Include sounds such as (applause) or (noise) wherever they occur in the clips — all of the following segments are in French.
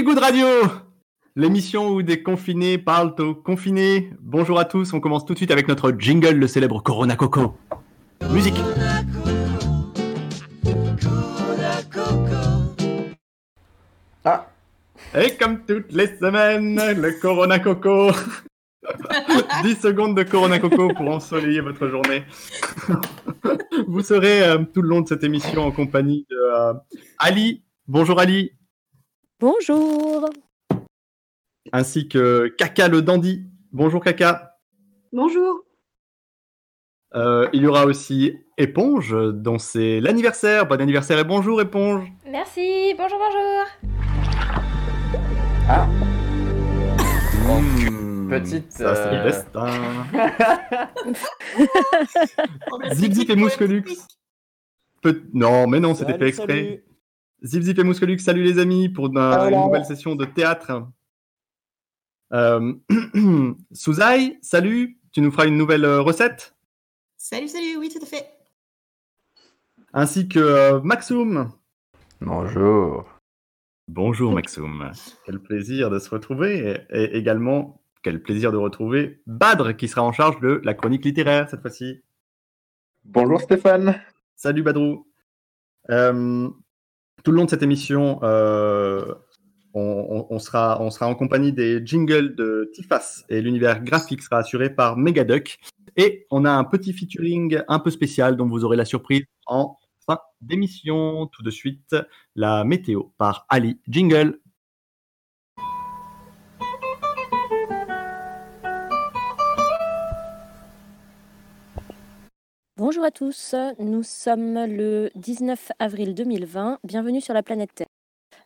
Feel Good Radio, l'émission où des confinés parlent aux confinés. Bonjour à tous, on commence tout de suite avec notre jingle, le célèbre Corona Coco. Musique. Ah, Et comme toutes les semaines, le Corona Coco. (laughs) 10 secondes de Corona Coco pour ensoleiller votre journée. Vous serez euh, tout le long de cette émission en compagnie de euh, Ali. Bonjour Ali. Bonjour. Ainsi que Kaka le dandy. Bonjour Kaka. Bonjour. Euh, il y aura aussi Éponge, dont c'est l'anniversaire. Bon anniversaire et bonjour Éponge. Merci, bonjour, bonjour. ah, Mmh, petite, Ça, c'est le euh, destin. (laughs) Zip Zip et Mousquelux. Peut- Non, mais non, c'était fait exprès. salut. Zip Zip et Mousquelux, salut les amis pour une, Voilà. une nouvelle session de théâtre. Euh... (clears throat) Souzai, salut, tu nous feras une nouvelle euh, recette? Salut, salut, oui, tout à fait. Ainsi que euh, Maxoum. Bonjour. Bonjour Maxoum, quel plaisir de se retrouver et, et également quel plaisir de retrouver Badr qui sera en charge de la chronique littéraire cette fois-ci. Bonjour Stéphane. Salut Badrou. Euh, tout le long de cette émission, euh, on, sera, on sera en compagnie des jingles de Tifas et l'univers graphique sera assuré par Megaduck. Et on a un petit featuring un peu spécial dont vous aurez la surprise en fin d'émission. Tout de suite, la météo par Ali. Jingle. Bonjour à tous. Nous sommes le 19 avril 2020. Bienvenue sur la planète Terre.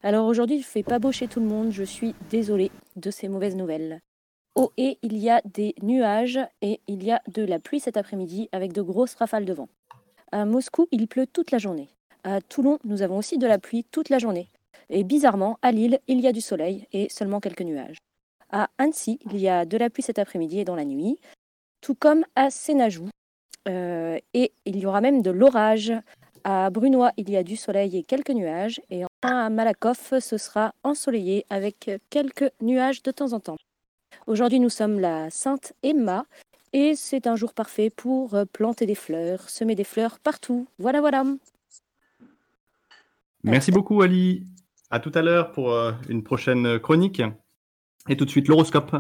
Alors aujourd'hui, il ne fait pas beau chez tout le monde. Je suis désolée de ces mauvaises nouvelles. Au et il y a des nuages et il y a de la pluie cet après-midi avec de grosses rafales de vent. À Moscou, il pleut toute la journée. À Toulon, nous avons aussi de la pluie toute la journée. Et bizarrement, à Lille, il y a du soleil et seulement quelques nuages. À Annecy, il y a de la pluie cet après-midi et dans la nuit, tout comme à Sénajou. Euh, et il y aura même de l'orage. À Brunois, il y a du soleil et quelques nuages. Et enfin, à Malakoff, ce sera ensoleillé avec quelques nuages de temps en temps. Aujourd'hui, nous sommes la Sainte Emma. Et c'est un jour parfait pour euh, planter des fleurs, semer des fleurs partout. Voilà, voilà. Merci beaucoup Ali. À tout à l'heure pour euh, une prochaine chronique. Et tout de suite l'horoscope.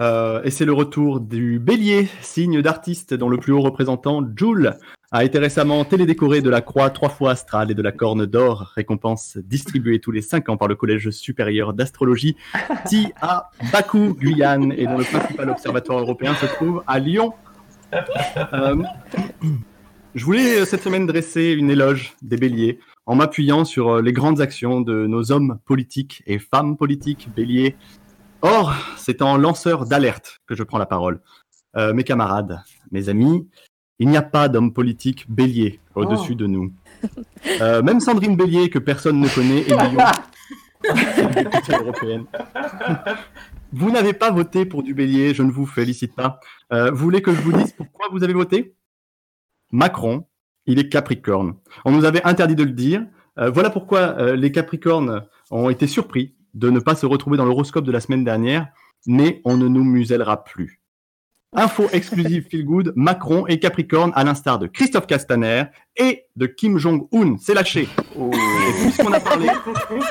Euh, et c'est le retour du bélier, signe d'artiste dont le plus haut représentant, Joule, a été récemment télédécoré de la croix trois fois astrale et de la corne d'or, récompense distribuée tous les cinq ans par le Collège supérieur d'astrologie, TI à Guyane, et dont le principal observatoire européen se trouve à Lyon. Euh, je voulais euh, cette semaine dresser une éloge des béliers en m'appuyant sur les grandes actions de nos hommes politiques et femmes politiques béliers. Or, c'est en lanceur d'alerte que je prends la parole. Euh, mes camarades, mes amis, il n'y a pas d'homme politique bélier au-dessus de nous. Euh, même Sandrine Bélier, que personne ne connaît, est Lyon. (laughs) Européenne. Vous n'avez pas voté pour du bélier, je ne vous félicite pas. Euh, vous voulez que je vous dise pourquoi vous avez voté? Macron, il est Capricorne. On nous avait interdit de le dire. Euh, voilà pourquoi les Capricornes ont été surpris de ne pas se retrouver dans l'horoscope de la semaine dernière, mais on ne nous musellera plus. Info exclusive (laughs) Feel Good, Macron et Capricorne à l'instar de Christophe Castaner et de Kim Jong-un. C'est lâché. Oh. Et puisqu'on a parlé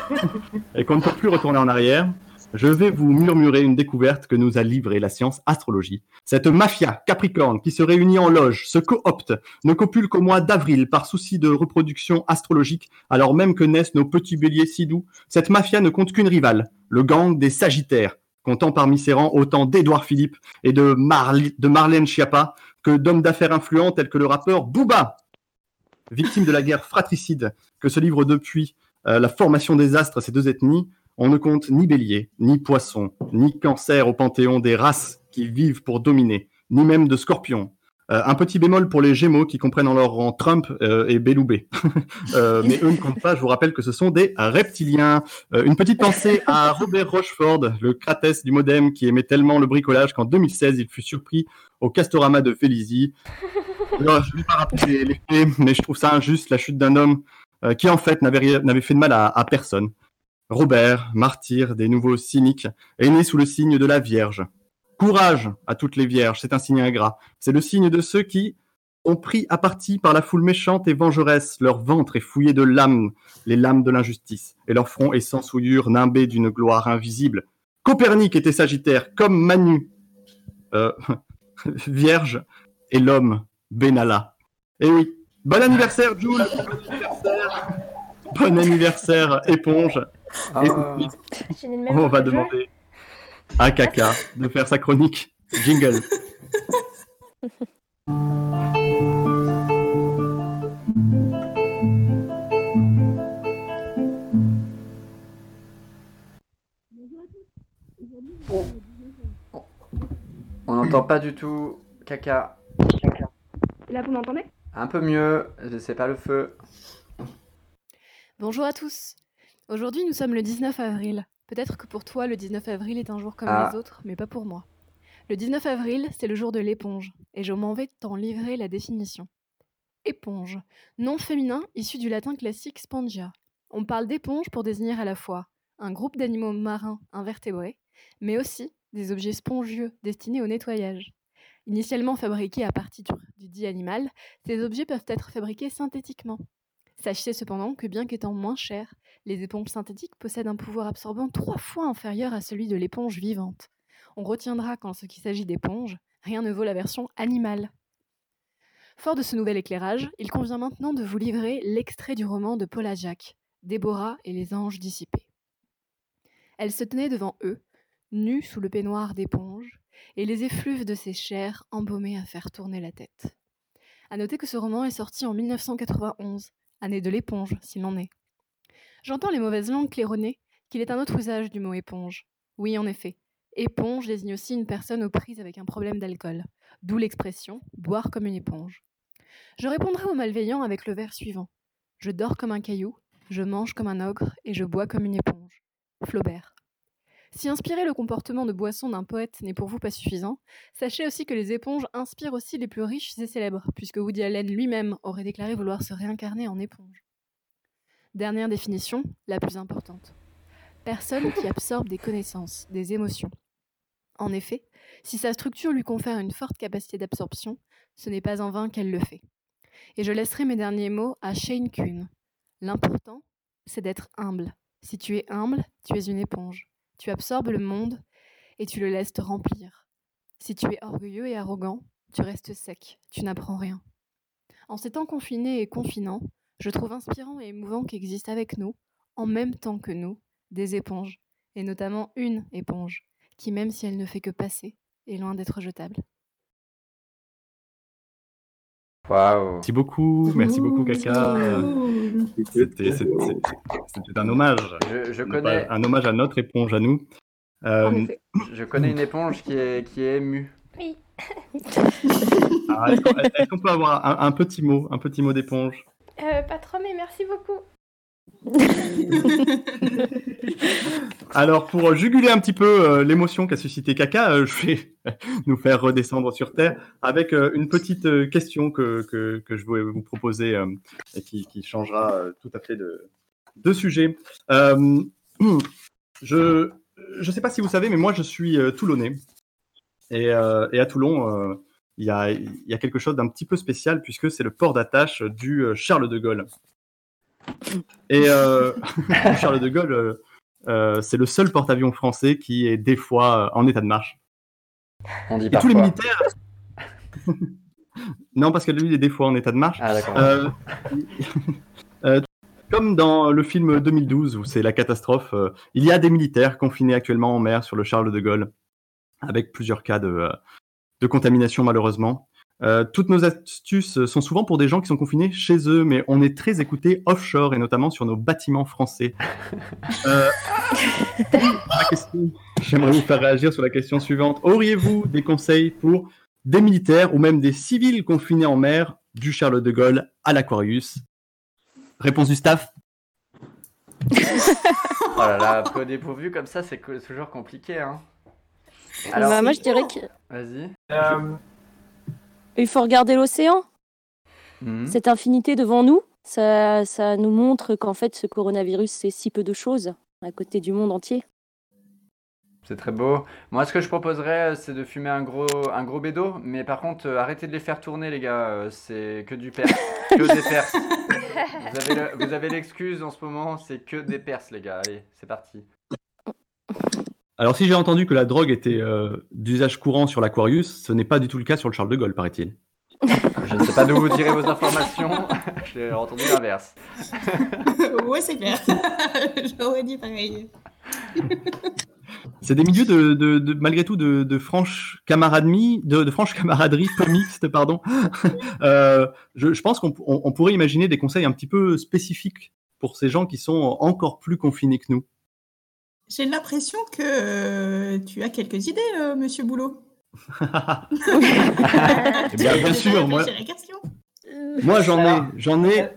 (laughs) et qu'on ne peut plus retourner en arrière, je vais vous murmurer une découverte que nous a livrée la science astrologie. Cette mafia capricorne qui se réunit en loge, se coopte, ne copule qu'au mois d'avril par souci de reproduction astrologique, alors même que naissent nos petits béliers si doux. Cette mafia ne compte qu'une rivale, le gang des Sagittaires, comptant parmi ses rangs autant d'Édouard Philippe et de, de Marlène Schiappa que d'hommes d'affaires influents tels que le rappeur Booba. Victime de la guerre fratricide que se livrent depuis euh, la formation des astres ces deux ethnies, on ne compte ni bélier, ni poisson, ni cancer au panthéon des races qui vivent pour dominer, ni même de scorpions. Euh, un petit bémol pour les Gémeaux qui comprennent en leur rang Trump euh, et Belloubet. (laughs) Euh, mais eux ne comptent pas, je vous rappelle que ce sont des reptiliens. Euh, une petite pensée à Robert Rocheford, le cratès du modem qui aimait tellement le bricolage qu'en 2016, il fut surpris au Castorama de Félizy. Je ne vais pas rappeler les, faits, mais je trouve ça injuste, la chute d'un homme qui en fait n'avait fait de mal à personne. Robert, martyr des nouveaux cyniques, est né sous le signe de la Vierge. Courage à toutes les vierges, c'est un signe ingrat. C'est le signe de ceux qui ont pris à partie par la foule méchante et vengeresse. Leur ventre est fouillé de lames, les lames de l'injustice, et leur front est sans souillure, nimbé d'une gloire invisible. Copernic était sagittaire, comme Manu, euh, (laughs) vierge, et l'homme, Benalla. Eh oui, bon anniversaire, Jules Bon anniversaire, bon anniversaire, éponge Ah, on va demander à Kaka de faire sa chronique. Jingle. on n'entend pas du tout. Caca. Là, vous m'entendez? Un peu mieux, c'est pas le feu. Bonjour à tous. Aujourd'hui, nous sommes le 19 avril. Peut-être que pour toi, le 19 avril est un jour comme Ah. les autres, mais pas pour moi. Le 19 avril, c'est le jour de l'éponge, et je m'en vais t'en livrer la définition. Éponge, nom féminin issu du latin classique spongia. On parle d'éponge pour désigner à la fois un groupe d'animaux marins invertébrés, mais aussi des objets spongieux destinés au nettoyage. Initialement fabriqués à partir du dit animal, ces objets peuvent être fabriqués synthétiquement. Sachez cependant que bien qu'étant moins chers, les éponges synthétiques possèdent un pouvoir absorbant trois fois inférieur à celui de l'éponge vivante. On retiendra qu'en ce qui s'agit d'éponges, rien ne vaut la version animale. Fort de ce nouvel éclairage, il convient maintenant de vous livrer l'extrait du roman de Paula Jacques, Déborah et les anges dissipés. Elle se tenait devant eux, nue sous le peignoir d'éponge, et les effluves de ses chairs embaumées à faire tourner la tête. À noter que ce roman est sorti en 1991, année de l'éponge, s'il en est. J'entends les mauvaises langues claironner qu'il est un autre usage du mot éponge. Oui, en effet, éponge désigne aussi une personne aux prises avec un problème d'alcool, d'où l'expression boire comme une éponge. Je répondrai aux malveillants avec le vers suivant. Je dors comme un caillou, je mange comme un ogre et je bois comme une éponge. Flaubert. Si inspirer le comportement de boisson d'un poète n'est pour vous pas suffisant, sachez aussi que les éponges inspirent aussi les plus riches et célèbres, puisque Woody Allen lui-même aurait déclaré vouloir se réincarner en éponge. Dernière définition, la plus importante. Personne qui absorbe des connaissances, des émotions. En effet, si sa structure lui confère une forte capacité d'absorption, ce n'est pas en vain qu'elle le fait. Et je laisserai mes derniers mots à Shane Kuhn. L'important, c'est d'être humble. Si tu es humble, tu es une éponge. Tu absorbes le monde et tu le laisses te remplir. Si tu es orgueilleux et arrogant, tu restes sec, tu n'apprends rien. En ces temps confinés et confinants, je trouve inspirant et émouvant qu'existent avec nous, en même temps que nous, des éponges, et notamment une éponge, qui même si elle ne fait que passer, est loin d'être jetable. Waouh. Merci beaucoup, merci beaucoup, Kaka. C'était un hommage. Je, je Un connais, un hommage à notre éponge, à nous. Euh, je connais une éponge qui est, qui est émue. Oui. alors, Est-ce qu'on peut avoir un, un petit mot, un petit mot d'éponge? Euh, pas trop, mais merci beaucoup. (laughs) Alors, pour juguler un petit peu euh, l'émotion qu'a suscité Kaka, euh, je vais (laughs) nous faire redescendre sur Terre avec une petite question que, que, je vais vous proposer et qui, changera tout à fait de, de sujet. (clears throat) Je ne sais pas si vous savez, mais moi, je suis toulonnais. Et, et à Toulon, il y, a, il y a quelque chose d'un petit peu spécial puisque c'est le port d'attache du euh, Charles de Gaulle. Et euh, (laughs) Charles de Gaulle, euh, c'est le seul porte-avions français qui est des fois en état de marche. On dit Et tous les militaires. (laughs) non, parce que lui, il est des fois en état de marche. Ah. (laughs) Euh, comme dans le film 2012 où c'est la catastrophe, il y a des militaires confinés actuellement en mer sur le Charles de Gaulle, avec plusieurs cas de, de contamination malheureusement. Euh, toutes nos astuces sont souvent pour des gens qui sont confinés chez eux, mais on est très écoutés offshore et notamment sur nos bâtiments français. (laughs) Euh, J'aimerais vous faire réagir sur la question suivante. Auriez-vous des conseils pour des militaires ou même des civils confinés en mer du Charles de Gaulle à l'Aquarius? Réponse du staff Oh là là, peu dépourvu comme ça, c'est toujours compliqué. Hein. Alors, Bah, moi, je dirais qu'il vas-y. faut regarder l'océan, Mhm. cette infinité devant nous. Ça, ça nous montre qu'en fait, ce coronavirus, c'est si peu de choses. à côté du monde entier. C'est très beau. Moi, ce que je proposerais, c'est de fumer un gros, un gros bédo, mais par contre, euh, arrêtez de les faire tourner, les gars. euh, c'est que du perse, (laughs) que des perses. Vous avez le- vous avez l'excuse en ce moment, c'est que des perses, les gars. Allez, c'est parti. Alors, si j'ai entendu que la drogue était euh, d'usage courant sur l'Aquarius, ce n'est pas du tout le cas sur le Charles de Gaulle, paraît-il. Je ne sais pas d'où vous tirez vos informations. (laughs) J'ai entendu l'inverse. (laughs) ouais, c'est clair. (laughs) J'aurais dit pareil. C'est des milieux de, de- de- malgré tout de, de franche camaraderie, de, de franche camaraderie peu mixte, pardon. Euh, je, je pense qu'on on- on pourrait imaginer des conseils un petit peu spécifiques pour ces gens qui sont encore plus confinés que nous. J'ai l'impression que euh, tu as quelques idées, euh, monsieur Boulot. (laughs) Eh bien, bien sûr, moi, question. moi j'en ai, j'en ai.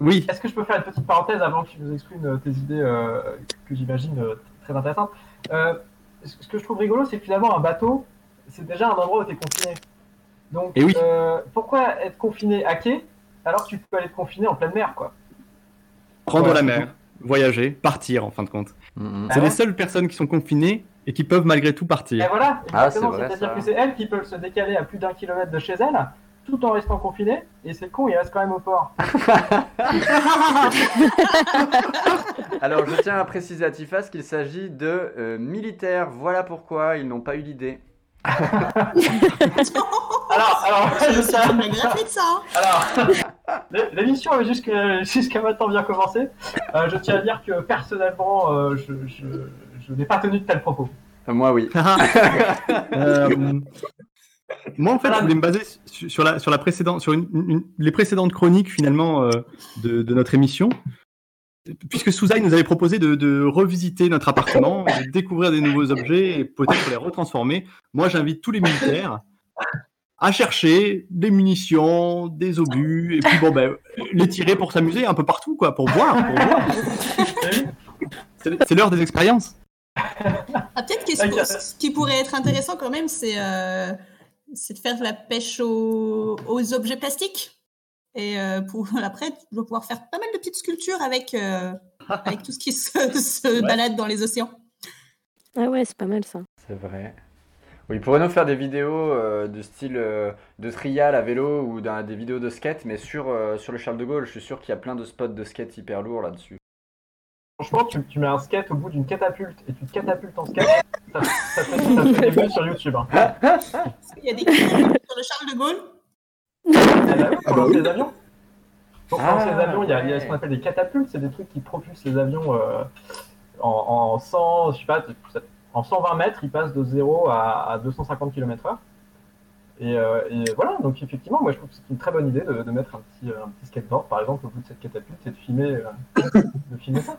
Oui, Est-ce que je peux faire une petite parenthèse avant que tu nous exprimes euh, tes idées euh, que j'imagine euh, très intéressantes? Euh, Ce que je trouve rigolo, c'est que finalement, un bateau, c'est déjà un endroit où tu es confiné. Donc, Eh oui. euh, pourquoi être confiné à quai alors que tu peux aller te confiner en pleine mer, quoi? Prendre Ouais. la mer, voyager, partir en fin de compte. Mhm. Ah C'est ouais les seules personnes qui sont confinées et qui peuvent malgré tout Et partir. voilà, Ah, exactement. c'est vrai, C'est-à-dire que c'est elles qui peuvent se décaler à plus d'un kilomètre de chez elles, tout en restant confinées, et c'est con, ils restent quand même au port. (laughs) Alors, je tiens à préciser à Tifas qu'il s'agit de euh, militaires. Voilà pourquoi ils n'ont pas eu l'idée. (laughs) Alors, alors, je une graphique, ça. hein. Alors, l'émission avait jusqu'à (laughs) jusqu'à maintenant bien commencé. Euh, je tiens à dire que personnellement, euh, je, je, je n'ai pas tenu de tels propos. Euh, moi, oui. (laughs) Euh, moi, en fait, je voulais me baser su- sur, la, sur, la précédente, sur une- une- les précédentes chroniques, finalement, euh, de, de notre émission. Puisque Souzaï nous avait proposé de, de revisiter notre appartement, de découvrir des nouveaux objets et peut-être les retransformer. Moi, j'invite tous les militaires à chercher des munitions, des obus, et puis bon, ben, les tirer pour s'amuser un peu partout, quoi, pour voir. pour voir. C'est l'heure des expériences. Ah, peut-être que ce, qui pourrait être intéressant quand même, c'est euh, c'est de faire de la pêche aux, aux objets plastiques. Et euh, pour (laughs) après, tu vas pouvoir faire pas mal de petites sculptures avec, euh, avec tout ce qui se, se balade dans les océans. Ah ouais, c'est pas mal ça. C'est vrai. Oui, pourrait nous faire des vidéos euh, de style euh, de trial à vélo ou d'un- des vidéos de skate, mais sur, euh, sur le Charles de Gaulle, je suis sûr qu'il y a plein de spots de skate hyper lourds là-dessus. Franchement, tu, tu mets un skate au bout d'une catapulte et tu te catapultes en skate, ça, ça fait, ça fait des vues sur YouTube. Hein. Il y a des catapultes sur le Charles de Gaulle. Ah bah oui, pour lancer les avions. Pour lancer Ah, les avions, il y a, il y a ce qu'on appelle des catapultes, c'est des trucs qui propulsent les avions euh, en, en 100, je sais pas, en 120 mètres, ils passent de 0 à, à 250 km/h. Et, euh, et voilà, donc effectivement, moi je trouve que c'est une très bonne idée de, de mettre un petit, un petit skateboard par exemple au bout de cette catapulte et de filmer, euh, de filmer ça.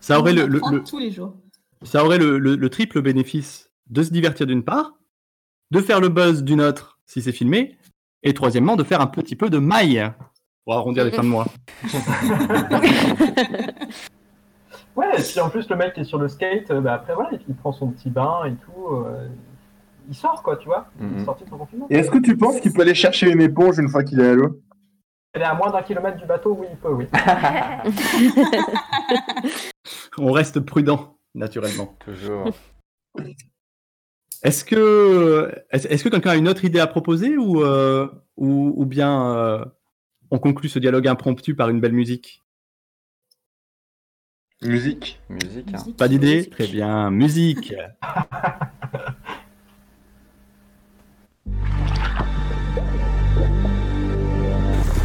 Ça aurait le, On le- apprend le- tous les jours. ça aurait le, le- le triple bénéfice de se divertir d'une part, de faire le buzz d'une autre si c'est filmé, et troisièmement de faire un petit peu de maille pour arrondir les fins de mois. (laughs) Ouais, et puis en plus le mec qui est sur le skate, euh, bah, après voilà, il, prend son petit bain et tout, euh, il sort quoi, tu vois, il est Mhm. sorti de son confinement. Et est-ce que tu penses qu'il peut aller chercher une éponge une fois qu'il est à l'eau? Elle est à moins d'un kilomètre du bateau, oui, il peut, oui. (laughs) On reste prudent, naturellement. Toujours. Est-ce que, est-ce est-ce que quelqu'un a une autre idée à proposer ou, euh, ou, ou bien euh, on conclut ce dialogue impromptu par une belle musique? Musique. Musique. hein. Pas d'idée? Très bien, musique (laughs)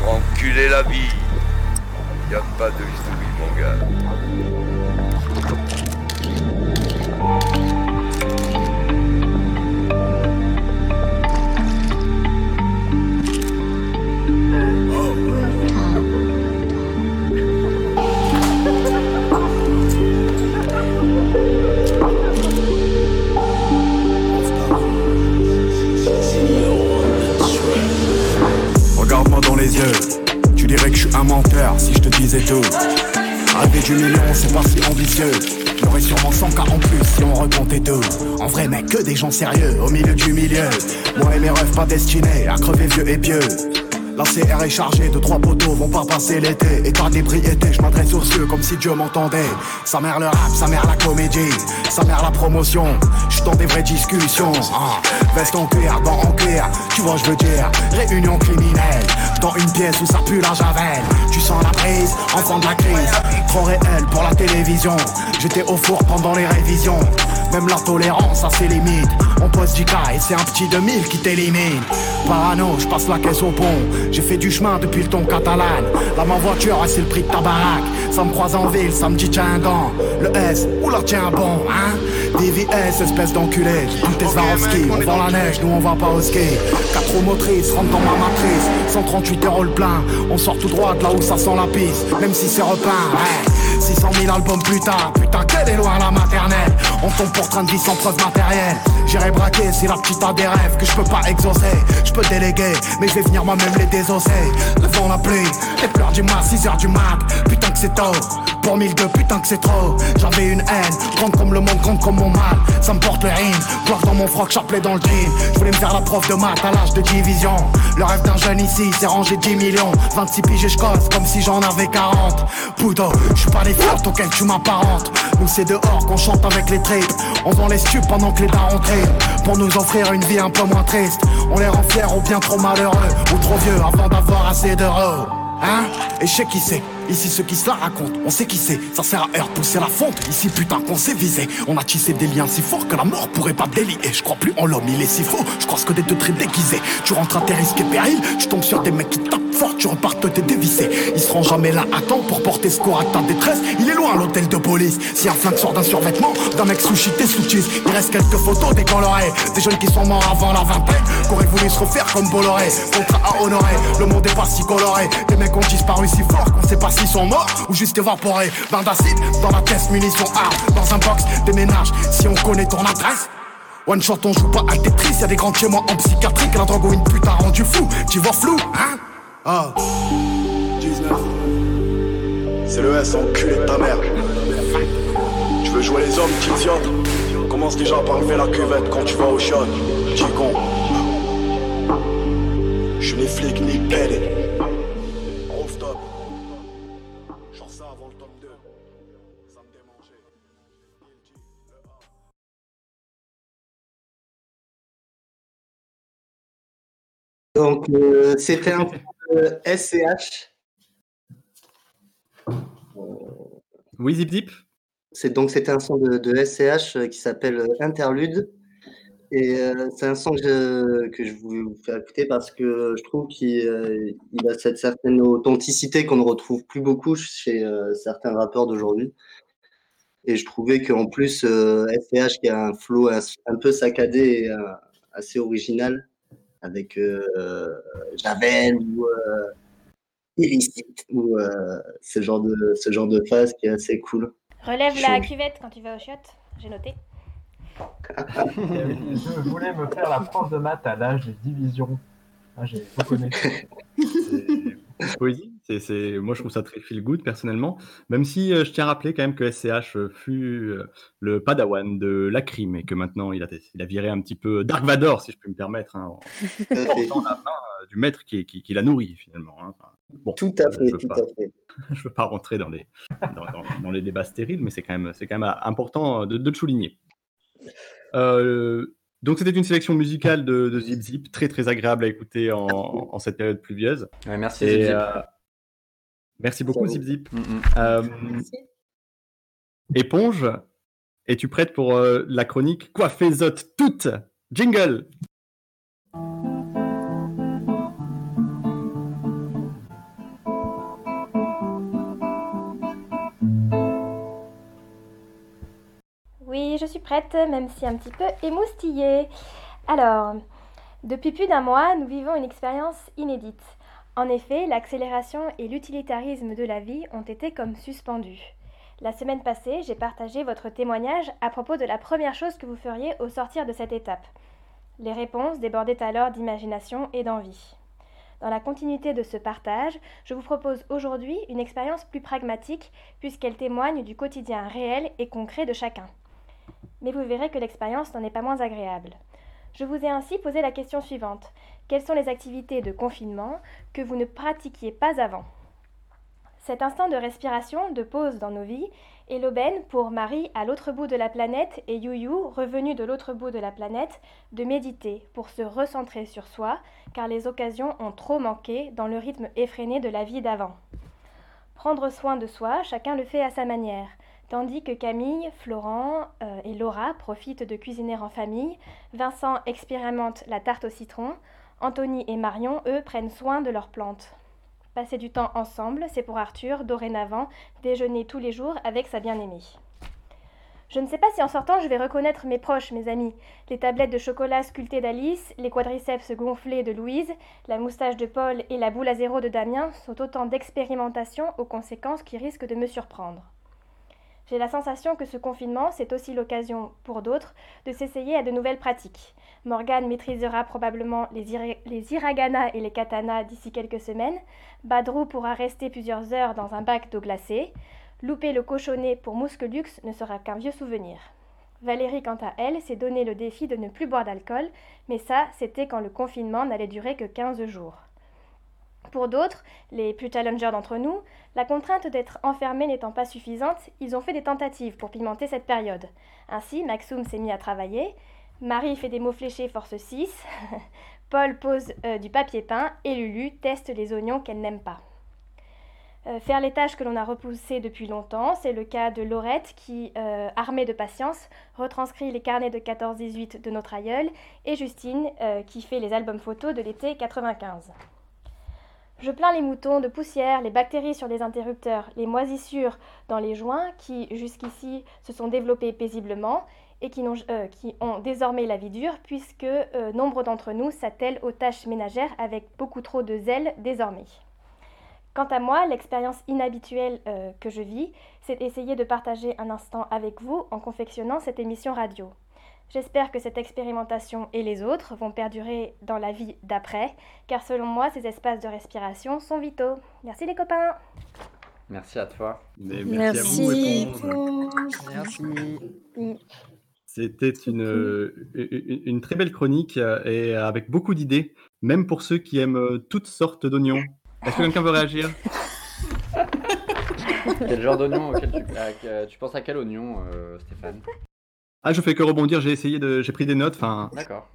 Enculer la vie. Y a pas de historie, mon gars. Que je suis un menteur si je te disais tout. Rêver du million, c'est pas si ambitieux. J'aurais sûrement 100 cas en plus si on recomptait tout. En vrai, mec, que des gens sérieux au milieu du milieu. Moi et mes rêves pas destinés à crever vieux et pieux. La CR est chargée de trois poteaux, vont pas passer l'été. État d'ébriété, je m'adresse aux cieux comme si Dieu m'entendait. Sa mère le rap, sa mère la comédie, sa mère la promotion. Je dans des vraies discussions. Ah, veste en cuir, gants en cuir, tu vois, je veux dire. Réunion criminelle, dans une pièce où ça pue la javel. Tu sens la prise, enfant de la crise. Trop réel pour la télévision. J'étais au four pendant les révisions. Même la tolérance a ses limites. On pose du cas et c'est un petit 2000 qui t'élimine. Parano, je passe la caisse au pont. J'ai fait du chemin depuis le ton catalan. Là, ma voiture, c'est le prix de ta baraque. Ça me croise en ville, ça me dit tiens un gant. Le S, oula tiens bon, hein. DVS, espèce d'enculé. Tout tes Swarovski, on vend la neige, nous on va pas au ski. Quatre roues motrices, rentre dans ma matrice. 138 euros le plein. On sort tout droit de là où ça sent la piste. Même si c'est repeint, ouais. 600 000 albums plus tard, putain quelle est loin la maternelle. On tombe pour train de vie sans preuve matérielle. J'irai braquer si la petite a des rêves que je peux pas exaucer. Je peux déléguer, mais je vais venir moi-même les désosser. Devant la pluie, les pleurs du mat, 6 heures du mat. Putain que c'est tôt, pour 1002 putain que c'est trop. J'avais une haine, grande comme le monde, grande comme mon mal. Ça me porte le rime, gloire dans mon froc, chapelet dans le jean Je voulais me faire la prof de maths à l'âge de division. Le rêve d'un jeune ici, c'est ranger 10 millions. 26 piges et je comme si j'en avais 40 Puto, je suis pas les flirts auxquels tu m'apparentes. Nous c'est dehors qu'on chante avec les tripes. On vend les stupes pendant que les darons triment Pour nous offrir une vie un peu moins triste. On les rend fiers ou bien trop malheureux. Ou trop vieux avant d'avoir assez d'euros Hein? Et je sais qui c'est Ici ceux qui se la racontent, on sait qui c'est. Ça sert à heure pousser la fonte. Ici putain qu'on s'est visé. On a tissé des liens si forts que la mort pourrait pas délier. Je crois plus en l'homme, il est si faux. Je crois que des deux traits déguisés. Tu rentres à tes risques et périls. Tu tombes sur des mecs qui tapent fort Tu repars t'es dévissé Ils seront jamais là à temps pour porter secours à ta détresse. Il est loin l'hôtel de police. Si un flingue sort d'un survêtement D'un mec sushi t'es sous cheese. Il reste quelques photos décolorées Des jeunes qui sont morts avant la vingtaine Qu'auraient voulu se refaire comme Bolloré. Contrat à honorer Le monde est pas si coloré. Des mecs ont disparu si fort qu'on sait pas s'ils sont morts ou juste évaporés. Bain d'acide dans la caisse, munitions, armes dans un box, déménage. Si on connaît ton adresse. One shot, on joue pas à Tetris. Y'a des grands moi en psychiatrie. Que la drogue ou une pute a rendu fou. Tu vois flou, hein? Ah. 19. C'est le S enculé de ta mère. Tu veux jouer les hommes, petit idiote Commence déjà par enlever la cuvette quand tu vas au shot. Con. Je suis ni flic ni. Donc, euh, c'était un peu SCH. Oui, Zip Zip C'est donc c'était un son de, de SCH euh, qui s'appelle euh, Interlude. Et euh, c'est un son que je, que je voulais vous faire écouter parce que je trouve qu'il euh, il a cette certaine authenticité qu'on ne retrouve plus beaucoup chez euh, certains rappeurs d'aujourd'hui. Et je trouvais qu'en plus, euh, SCH qui a un flow un, un peu saccadé et euh, assez original avec euh, Javel ou euh, Illicite ou euh, ce genre de ce genre de phase qui est assez cool. Relève la cuvette quand tu vas au shot. J'ai noté. (laughs) Je voulais me faire la prof de maths à l'âge des divisions. Ah, j'ai reconnu. Poésie, c'est, c'est- moi je trouve ça très feel good personnellement, même si euh, je tiens à rappeler quand même que SCH euh, fut euh, le padawan de Lacrim et que maintenant il a, il a viré un petit peu Dark Vador, si je peux me permettre, hein, en portant la main euh, du maître qui, qui, qui l'a nourri finalement. hein. Enfin, bon, Tout à je fait, veux tout pas- à fait. (laughs) je veux pas rentrer dans les, dans, dans- dans les débats stériles, mais c'est quand même, c'est quand même important de, de le souligner. Euh, donc c'était une sélection musicale de, de Zip Zip, très très agréable à écouter en, en cette période pluvieuse. Ouais, merci, Et, Zip Zip. euh, merci beaucoup. Zip Zip. Mm, mm. Euh, éponge, es-tu prête pour euh, la chronique Coiffezote toute Jingle Oui, je suis prête, même si un petit peu émoustillée. Alors, depuis plus d'un mois, nous vivons une expérience inédite. En effet, l'accélération et l'utilitarisme de la vie ont été comme suspendus. La semaine passée, j'ai partagé votre témoignage à propos de la première chose que vous feriez au sortir de cette étape. Les réponses débordaient alors d'imagination et d'envie. Dans la continuité de ce partage, je vous propose aujourd'hui une expérience plus pragmatique puisqu'elle témoigne du quotidien réel et concret de chacun. Mais vous verrez que l'expérience n'en est pas moins agréable. Je vous ai ainsi posé la question suivante. Quelles sont les activités de confinement que vous ne pratiquiez pas avant? Cet instant de respiration, de pause dans nos vies, est l'aubaine pour Marie à l'autre bout de la planète et Youyou, revenu de l'autre bout de la planète, de méditer pour se recentrer sur soi, car les occasions ont trop manqué dans le rythme effréné de la vie d'avant. Prendre soin de soi, chacun le fait à sa manière. Tandis que Camille, Florent euh, et Laura profitent de cuisiner en famille, Vincent expérimente la tarte au citron, Anthony et Marion, eux, prennent soin de leurs plantes. Passer du temps ensemble, c'est pour Arthur, dorénavant, déjeuner tous les jours avec sa bien-aimée. Je ne sais pas si en sortant je vais reconnaître mes proches, mes amis. Les tablettes de chocolat sculptées d'Alice, les quadriceps gonflés de Louise, la moustache de Paul et la boule à zéro de Damien sont autant d'expérimentations aux conséquences qui risquent de me surprendre. J'ai la sensation que ce confinement, c'est aussi l'occasion, pour d'autres, de s'essayer à de nouvelles pratiques. Morgane maîtrisera probablement les, ira- les hiragana et les katanas d'ici quelques semaines. Badrou pourra rester plusieurs heures dans un bac d'eau glacée. Louper le cochonnet pour Mousquelux ne sera qu'un vieux souvenir. Valérie, quant à elle, s'est donné le défi de ne plus boire d'alcool, mais ça, c'était quand le confinement n'allait durer que 15 jours. Pour d'autres, les plus challengers d'entre nous, la contrainte d'être enfermé n'étant pas suffisante, ils ont fait des tentatives pour pimenter cette période. Ainsi, Maxoum s'est mis à travailler, Marie fait des mots fléchés force 6, (laughs) Paul pose euh, du papier peint et Lulu teste les oignons qu'elle n'aime pas. Euh, faire les tâches que l'on a repoussées depuis longtemps, c'est le cas de Laurette qui, euh, armée de patience, retranscrit les carnets de 14-18 de notre aïeul et Justine qui fait les albums photos de l'été 95. Je plains les moutons de poussière, les bactéries sur les interrupteurs, les moisissures dans les joints qui, jusqu'ici, se sont développées paisiblement et qui, euh, ont désormais la vie dure puisque euh, nombre d'entre nous s'attellent aux tâches ménagères avec beaucoup trop de zèle désormais. Quant à moi, l'expérience inhabituelle euh, que je vis, c'est essayer de partager un instant avec vous en confectionnant cette émission radio. J'espère que cette expérimentation et les autres vont perdurer dans la vie d'après, car selon moi, ces espaces de respiration sont vitaux. Merci les copains Merci à toi. Merci, à vous. Merci. C'était une, euh, une, une très belle chronique euh, et avec beaucoup d'idées, même pour ceux qui aiment euh, toutes sortes d'oignons. Est-ce que quelqu'un veut réagir? Quel genre d'oignon auquel tu, tu penses à quel oignon, euh, Stéphane? Ah, je fais que rebondir, j'ai essayé de. J'ai pris des notes, enfin. D'accord.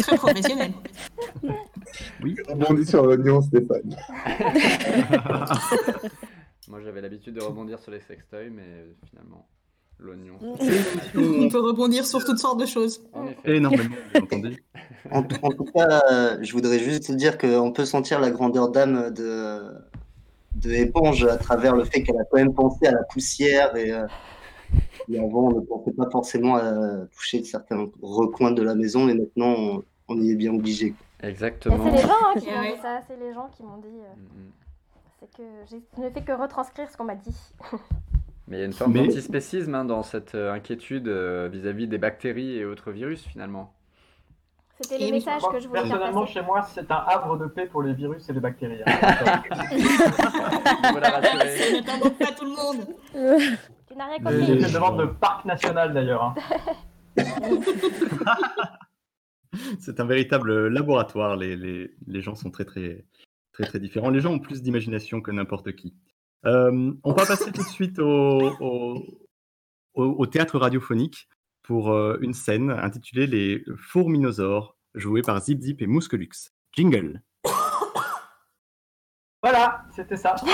Très professionnel. (laughs) Oui. Rebondis sur l'oignon, Stéphane. (laughs) Moi j'avais l'habitude de rebondir sur les sextoys, mais finalement, l'oignon. On peut rebondir sur toutes sortes de choses. Énormément, entendu. En, en tout cas, euh, je voudrais juste dire qu'on peut sentir la grandeur d'âme de, de Éponge à travers le fait qu'elle a quand même pensé à la poussière et, euh, et avant on ne pensait pas forcément à toucher certains recoins de la maison, mais maintenant on, on y est bien obligé. Exactement. C'est les gens hein, qui (laughs) m'ont dit ça, c'est les gens qui m'ont dit. euh, Mm, mm. c'est que je ne fais que retranscrire ce qu'on m'a dit. (laughs) Mais il y a une forme Mais- d'antispécisme hein, dans cette euh, inquiétude euh, vis-à-vis des bactéries et autres virus finalement. C'était les messages Moi, que je voulais personnellement, chez moi, c'est un havre de paix pour les virus et les bactéries. hein. Voilà, rassuré. Ça ne t'embête pas tout le monde. (laughs) N'as rien J'ai compris. fait une demande de parc national d'ailleurs. hein. (laughs) C'est un véritable laboratoire. Les, les, les gens sont très, très, très, très différents. Les gens ont plus d'imagination que n'importe qui. Euh, on va passer tout de suite au, au, au- au théâtre radiophonique pour euh, une scène intitulée Les Fourminosaures, jouée par Zip Zip et Mousquelux. Jingle. Voilà, c'était ça. (laughs)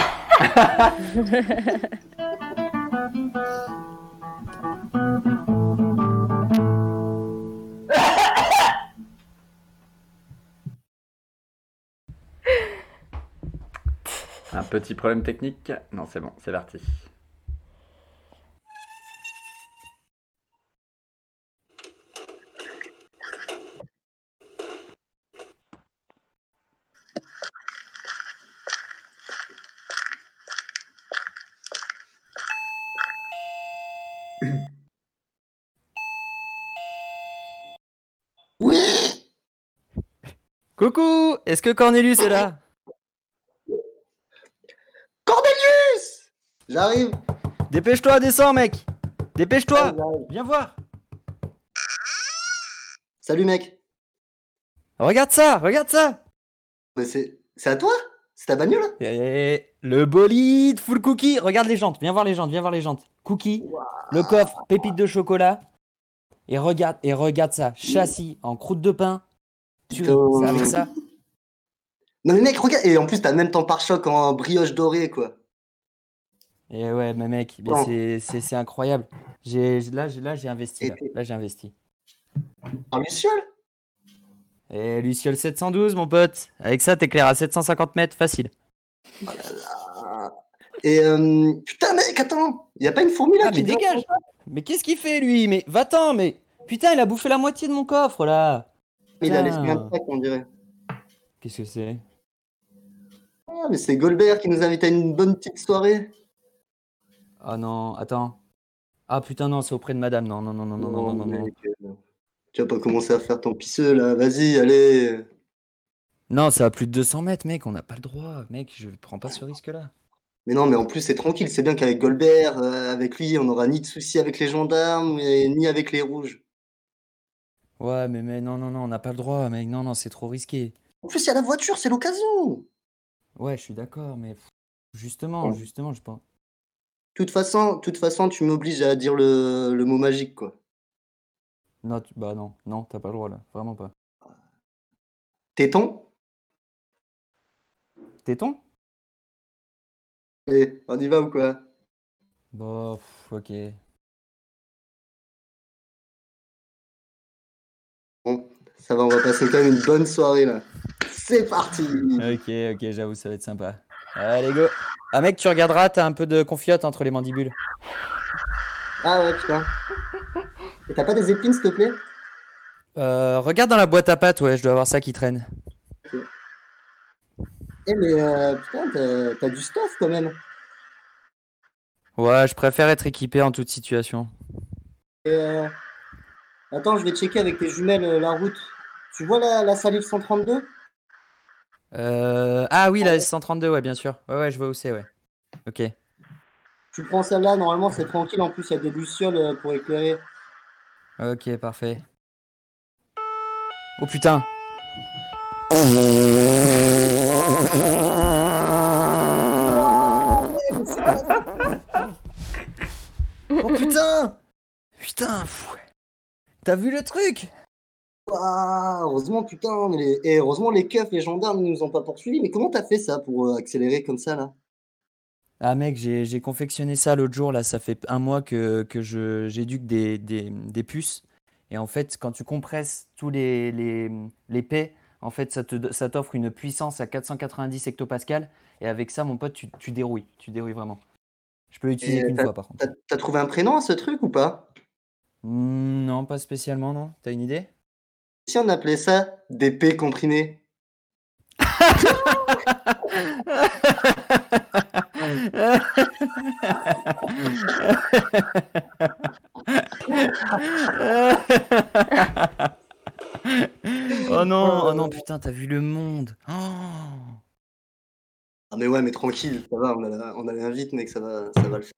Un petit problème technique. Non, c'est bon, c'est parti. Coucou Est-ce que Cornelius est là? J'arrive Dépêche-toi, descends, mec Dépêche-toi. Viens voir Salut mec. Regarde ça, regarde ça Mais c'est c'est à toi? C'est ta bagnole Et Le bolide, full cookie. Regarde les jantes, viens voir les jantes, viens voir les jantes. Cookie, le coffre, pépite de chocolat. Et regarde, et regarde ça, châssis en croûte de pain. Tu avec ça Non mais mec, regarde. Et en plus, t'as même ton pare-choc en brioche dorée, quoi. Et ouais, mais mec, c'est- incroyable. Là, j'ai- là, j'ai investi. Là, Là, j'ai investi. En Luciole? Et Luciole 712, mon pote. Avec ça, t'éclaires à 750 mètres, facile. Et euh, putain mec, attends, y a pas une fourmi là Ah, qui mais dégage Mais qu'est-ce qu'il fait, lui? Mais va-t'en, mais. Putain, il a bouffé la moitié de mon coffre, là Il a laissé un pack, on dirait. Qu'est-ce que c'est? Ah, mais c'est Goldberg qui nous invite à une bonne petite soirée. Ah non, attends. Ah putain, non, c'est auprès de madame. Non, non, non, non, non, non, non, non. non. Euh, tu vas pas commencer à faire ton pisseux là. Vas-y, allez. Non, c'est à plus de 200 mètres, mec. On n'a pas le droit. Mec, je prends pas ce risque là. Mais non, mais en plus, c'est tranquille. C'est bien qu'avec Goldberg, euh, avec lui, on n'aura ni de soucis avec les gendarmes, ni avec les rouges. Ouais, mais, mais non, non, non, on n'a pas le droit, mec. Non, non, c'est trop risqué. En plus, il y a la voiture, c'est l'occasion. Ouais, je suis d'accord, mais justement, justement, je pense. De toute façon, toute façon, tu m'obliges à dire le, le mot magique, quoi. Non, tu- bah non, non, t'as pas le droit là, vraiment pas. Téton? Téton? Allez, on y va ou quoi? Bon, pff, ok. Bon, ça va, on va passer quand même une bonne soirée là. C'est parti Ok, ok, j'avoue, ça va être sympa. Allez, go Ah, mec, tu regarderas, t'as un peu de confiote entre les mandibules. Ah ouais, putain. Et t'as pas des épines, s'il te plaît? Euh, regarde dans la boîte à pâtes, ouais, je dois avoir ça qui traîne. Eh mais euh, putain, t'as- du stuff quand même. Ouais, je préfère être équipé en toute situation. Euh, Attends, je vais checker avec tes jumelles la route. Tu vois la, la salive 132 Euh... Ah oui, la S132, ouais, bien sûr. Ouais, ouais, je vois où c'est, ouais. Ok. Tu prends celle-là, normalement c'est tranquille, en plus il y a des lucioles euh, pour éclairer. Ok, parfait. Oh putain (laughs) Oh putain Putain. T'as vu le truc? Ah, heureusement, putain, mais les... et heureusement les keufs, les gendarmes ne nous ont pas poursuivis. Mais comment t'as fait ça pour euh, accélérer comme ça là? Ah mec, j'ai confectionné ça l'autre jour, là, ça fait un mois que, que j'éduque des, des, des puces. Et en fait, quand tu compresses tous les, les, en fait, ça t'offre une puissance à 490 hectopascales. Et avec ça, mon pote, tu, tu dérouilles. Tu dérouilles vraiment. Je peux l'utiliser qu'une fois, par contre. T'as trouvé un prénom à ce truc ou pas? Hmm, non, pas spécialement, non. T'as une idée? Si on appelait ça des P comprimés Oh non, oh non, putain, t'as vu le monde. Oh. Ah mais ouais, mais tranquille, ça va, on a, on a l'invite, mec, ça va, ça va le faire.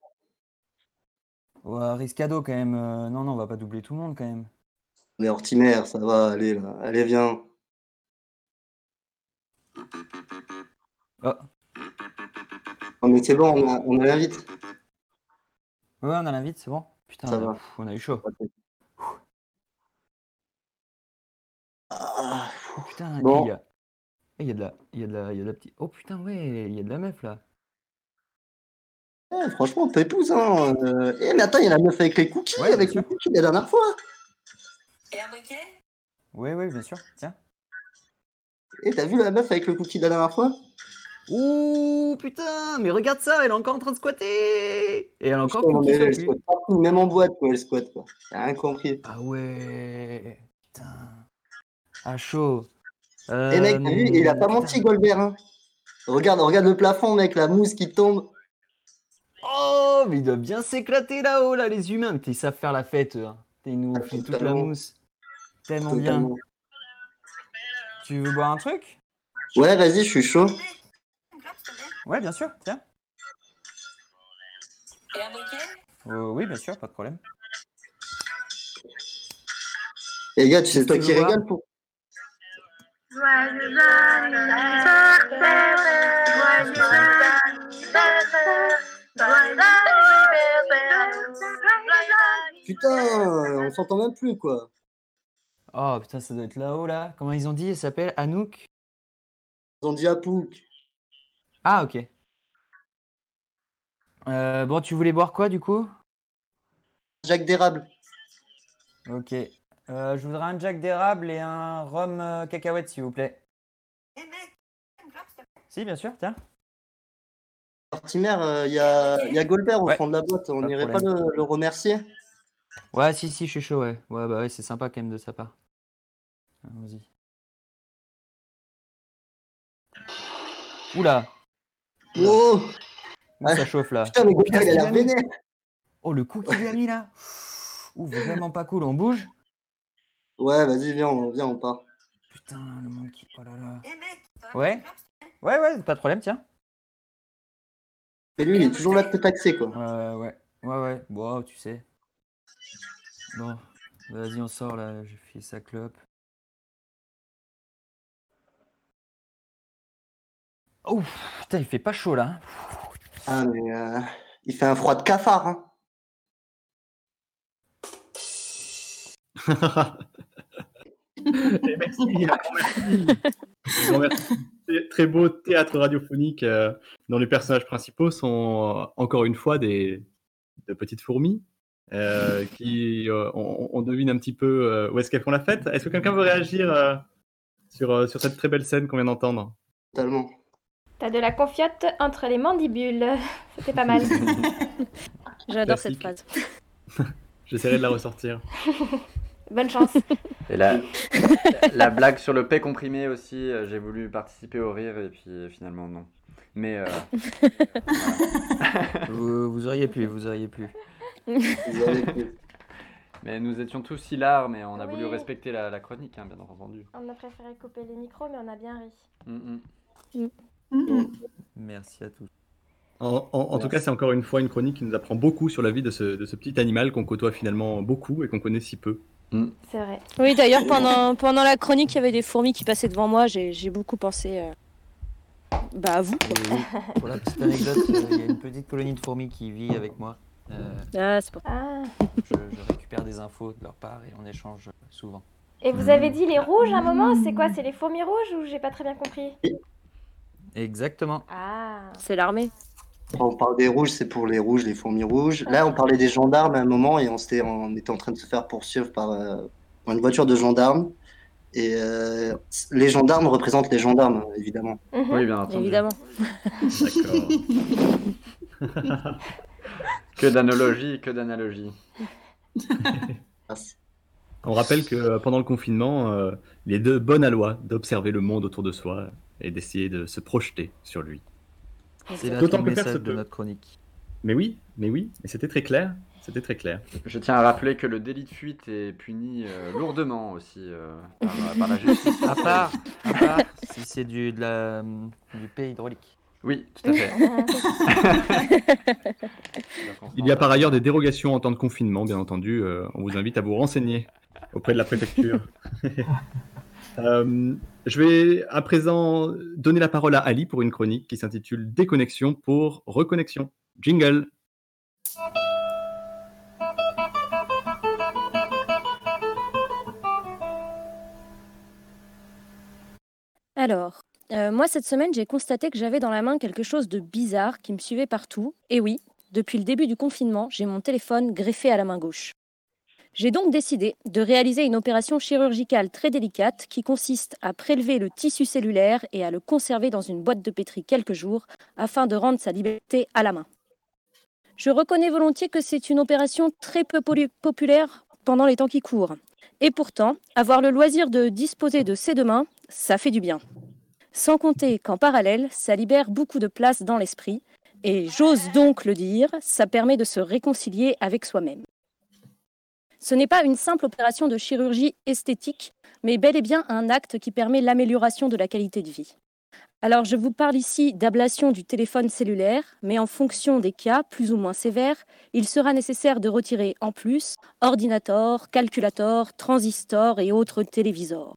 Ouais, riscado quand même. euh, non, non, on va pas doubler tout le monde quand même. On est ortinaire, ça va, allez là, allez viens. Oh. Non mais c'est bon, on a, on a l'invite. Ouais, on a l'invite, c'est bon Putain, Ça on a- va. pff, on a eu chaud. Ah, Oh putain, Bon. il y a... eh, il y a de la... Il y a de la... Il y a de la petite... Oh putain, ouais, il y a de la meuf là. ouais, franchement, pépouze, hein. euh, Eh mais attends, il y a la meuf avec les cookies, Ouais, avec bien les cookies la dernière fois. Ouais, ouais, bien sûr. Tiens. Et t'as vu la meuf avec le cookie de la dernière fois? Ouh, putain, mais regarde ça, elle est encore en train de squatter. Et elle a encore Putain, cookie mais elle squatte partout, même en boîte, quoi, elle squatte, quoi. Rien compris. Ah ouais, putain. Ah chaud. Eh mec, t'as vu, il a pas Euh, menti, Goldberg, hein. Regarde, regarde le plafond, mec, la mousse qui tombe. Oh, mais il doit bien s'éclater là-haut, là, les humains. Putain, Ils savent faire la fête, eux. hein. Ils nous filent toute la mousse. Tellement bien. Tu veux boire un truc? Ouais, vas-y, je suis chaud. Ouais, bien sûr, tiens. Euh, oui, bien sûr, pas de problème. Et gars, tu sais toi qui régale pour. Putain, on s'entend même plus quoi. Oh putain, ça doit être là-haut là. Comment ils ont dit? Elle s'appelle Anouk? Ils ont dit Apouk. Ah, ok. Euh, bon, tu voulais boire quoi du coup? Jacques d'érable. Ok. Euh, je voudrais un Jack d'érable et un rhum euh, cacahuète, s'il vous plaît. Si, bien sûr, tiens. Mortimer, il y, a, y a Goldberg au Ouais. fond de la boîte. On n'irait pas le, le remercier? Ouais, si, si, je suis chaud, ouais. Ouais, bah ouais, c'est sympa quand même de sa part. Allons-y. Oula Oh ça chauffe là. Putain, mais Oh, il a l'air vénère. Oh, le coup qu'il lui a mis là Ouh, vraiment pas cool, on bouge Ouais, vas-y, viens, on, viens, on part. Putain, le monde qui... Oh là là. Ouais Ouais, ouais, pas de problème, tiens. Et lui, il est toujours là de te taxer, quoi. Ouais, ouais, ouais, ouais. Bon, tu sais. Bon, vas-y, on sort là, j'ai fait sa clope. Oh, putain, il fait pas chaud là. hein. Ah, mais euh, il fait un froid de cafard, hein. Et merci, merci. Grand merci. Très- beau théâtre radiophonique euh, dont les personnages principaux sont euh, encore une fois des de petites fourmis euh, qui euh, on, on devine un petit peu euh, où est-ce qu'elles font la fête. Est-ce que quelqu'un veut réagir euh, sur, euh, sur cette très belle scène qu'on vient d'entendre? Totalement. T'as de la confiote entre les mandibules. (laughs) C'était pas mal. (laughs) J'adore cette phrase. (laughs) J'essaierai de la ressortir. Bonne chance. Et la, la blague sur le P comprimé aussi, euh, j'ai voulu participer au rire et puis euh, finalement non. Mais euh, Vous, vous auriez pu, vous auriez pu. Mais nous étions tous hilars, mais on a voulu respecter la, la chronique, hein, bien entendu. On a préféré couper les micros, mais on a bien ri. Mm, mm. Merci à tous. En, en- en tout cas, c'est encore une fois une chronique qui nous apprend beaucoup sur la vie de ce, de ce petit animal qu'on côtoie finalement beaucoup et qu'on connaît si peu. C'est vrai. Oui, d'ailleurs, pendant, pendant la chronique, il y avait des fourmis qui passaient devant moi. J'ai j'ai beaucoup pensé euh, bah, à vous. oui, pour la petite anecdote, euh, il y a une petite colonie de fourmis qui vit avec moi. Euh, Ah, c'est pas... Ah. je, je récupère des infos de leur part et on échange souvent. Et vous avez dit les rouges à un moment C'est quoi C'est les fourmis rouges ou j'ai pas très bien compris? Exactement. Ah. C'est l'armée. Quand on parle des rouges, c'est pour les rouges, les fourmis rouges. Là, on parlait des gendarmes à un moment et on, s'était- on était en train de se faire poursuivre par, euh, une voiture de gendarmes. Et euh, les gendarmes représentent les gendarmes, évidemment. Mhm. Oui, bien entendu. Évidemment. D'accord. (laughs) Que d'analogie, que d'analogie. On rappelle que euh, pendant le confinement, euh, il est de bonne loi d'observer le monde autour de soi et d'essayer de se projeter sur lui. C'est le message de peut. notre chronique. Mais oui, mais oui, et c'était très clair. C'était très clair. Je tiens à rappeler que le délit de fuite est puni euh, lourdement aussi euh, par, par la justice. À part, à part si c'est du, de la, du paix hydraulique. Oui, tout à fait. (laughs) Il y a par ailleurs des dérogations en temps de confinement, bien entendu. euh, on vous invite à vous renseigner auprès de la préfecture. (laughs) Euh, je vais à présent donner la parole à Ali pour une chronique qui s'intitule Déconnexion pour reconnexion. Jingle. Alors, euh, moi cette semaine, j'ai constaté que j'avais dans la main quelque chose de bizarre qui me suivait partout. Et oui, depuis le début du confinement, j'ai mon téléphone greffé à la main gauche. J'ai donc décidé de réaliser une opération chirurgicale très délicate qui consiste à prélever le tissu cellulaire et à le conserver dans une boîte de pétri quelques jours afin de rendre sa liberté à la main. Je reconnais volontiers que c'est une opération très peu populaire pendant les temps qui courent. Et pourtant, avoir le loisir de disposer de ses deux mains, ça fait du bien. Sans compter qu'en parallèle, ça libère beaucoup de place dans l'esprit, et j'ose donc le dire, ça permet de se réconcilier avec soi-même. Ce n'est pas une simple opération de chirurgie esthétique, mais bel et bien un acte qui permet l'amélioration de la qualité de vie. Alors, je vous parle ici d'ablation du téléphone cellulaire, mais en fonction des cas plus ou moins sévères, il sera nécessaire de retirer en plus ordinateur, calculator, transistor et autres télévisors.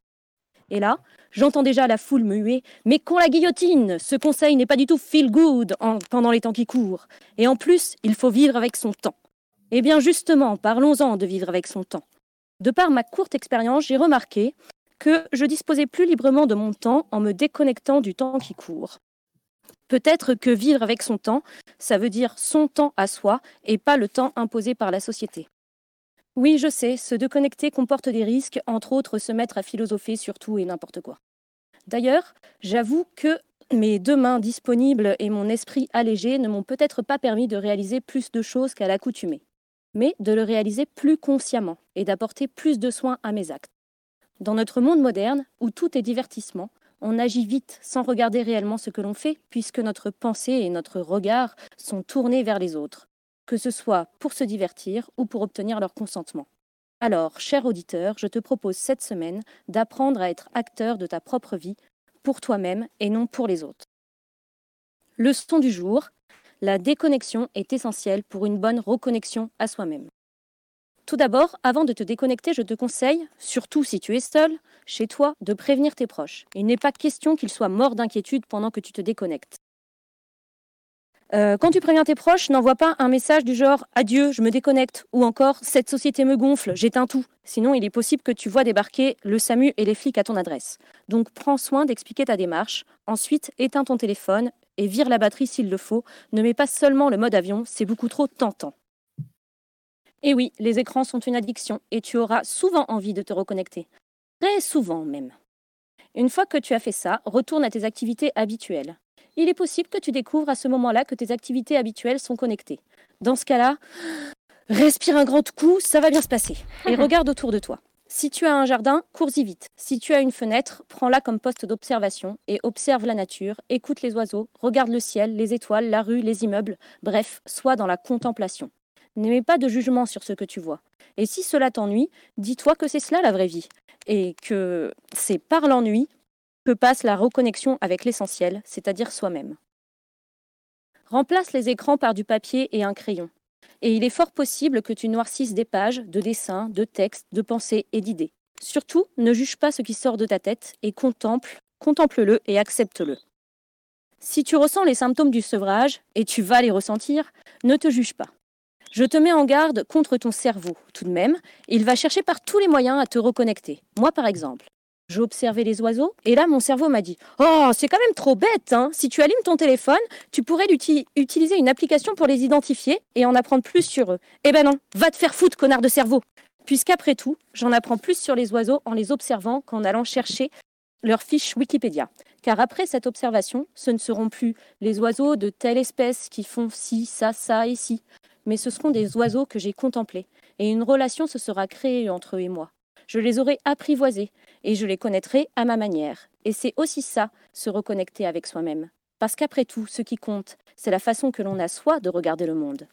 Et là, j'entends déjà la foule me huer Mais qu'on la guillotine Ce conseil n'est pas du tout feel good en- pendant les temps qui courent. Et en plus, il faut vivre avec son temps. Eh bien, justement, parlons-en de vivre avec son temps. De par ma courte expérience, j'ai remarqué que je disposais plus librement de mon temps en me déconnectant du temps qui court. Peut-être que vivre avec son temps, ça veut dire son temps à soi et pas le temps imposé par la société. Oui, je sais, se déconnecter comporte des risques, entre autres se mettre à philosopher sur tout et n'importe quoi. D'ailleurs, j'avoue que mes deux mains disponibles et mon esprit allégé ne m'ont peut-être pas permis de réaliser plus de choses qu'à l'accoutumée, mais de le réaliser plus consciemment et d'apporter plus de soins à mes actes. Dans notre monde moderne, où tout est divertissement, on agit vite sans regarder réellement ce que l'on fait, puisque notre pensée et notre regard sont tournés vers les autres, que ce soit pour se divertir ou pour obtenir leur consentement. Alors, cher auditeur, je te propose cette semaine d'apprendre à être acteur de ta propre vie, pour toi-même et non pour les autres. Leçon du jour, la déconnexion est essentielle pour une bonne reconnexion à soi-même. Tout d'abord, avant de te déconnecter, je te conseille, surtout si tu es seul, chez toi, de prévenir tes proches. Il n'est pas question qu'ils soient morts d'inquiétude pendant que tu te déconnectes. Euh, quand tu préviens tes proches, n'envoie pas un message du genre Adieu, je me déconnecte ou encore Cette société me gonfle, j'éteins tout. Sinon, il est possible que tu vois débarquer le SAMU et les flics à ton adresse. Donc, prends soin d'expliquer ta démarche. Ensuite, éteins ton téléphone et vire la batterie s'il le faut. Ne mets pas seulement le mode avion, c'est beaucoup trop tentant. Et oui, les écrans sont une addiction et tu auras souvent envie de te reconnecter. Très souvent même. Une fois que tu as fait ça, retourne à tes activités habituelles. Il est possible que tu découvres à ce moment-là que tes activités habituelles sont connectées. Dans ce cas-là, (gasps) respire un grand coup, ça va bien se passer. Et (laughs) regarde autour de toi. Si tu as un jardin, cours-y vite. Si tu as une fenêtre, prends-la comme poste d'observation et observe la nature, écoute les oiseaux, regarde le ciel, les étoiles, la rue, les immeubles. Bref, sois dans la contemplation. N'aie pas de jugement sur ce que tu vois. Et si cela t'ennuie, dis-toi que c'est cela la vraie vie. Et que c'est par l'ennui que passe la reconnexion avec l'essentiel, c'est-à-dire soi-même. Remplace les écrans par du papier et un crayon. Et il est fort possible que tu noircisses des pages de dessins, de textes, de pensées et d'idées. Surtout, ne juge pas ce qui sort de ta tête et contemple, contemple-le et accepte-le. Si tu ressens les symptômes du sevrage, et tu vas les ressentir, ne te juge pas. Je te mets en garde contre ton cerveau. Tout de même, il va chercher par tous les moyens à te reconnecter. Moi, par exemple. J'ai observé les oiseaux et là, mon cerveau m'a dit Oh, c'est quand même trop bête, hein Si tu allumes ton téléphone, tu pourrais utiliser une application pour les identifier et en apprendre plus sur eux. Eh ben non, va te faire foutre, connard de cerveau Puisqu'après tout, j'en apprends plus sur les oiseaux en les observant qu'en allant chercher leur fiche Wikipédia. Car après cette observation, ce ne seront plus les oiseaux de telle espèce qui font ci, ça, ça et ci, mais ce seront des oiseaux que j'ai contemplés. Et une relation se sera créée entre eux et moi. Je les aurai apprivoisés et je les connaîtrai à ma manière. Et c'est aussi ça, se reconnecter avec soi-même. Parce qu'après tout, ce qui compte, c'est la façon que l'on a soi de regarder le monde.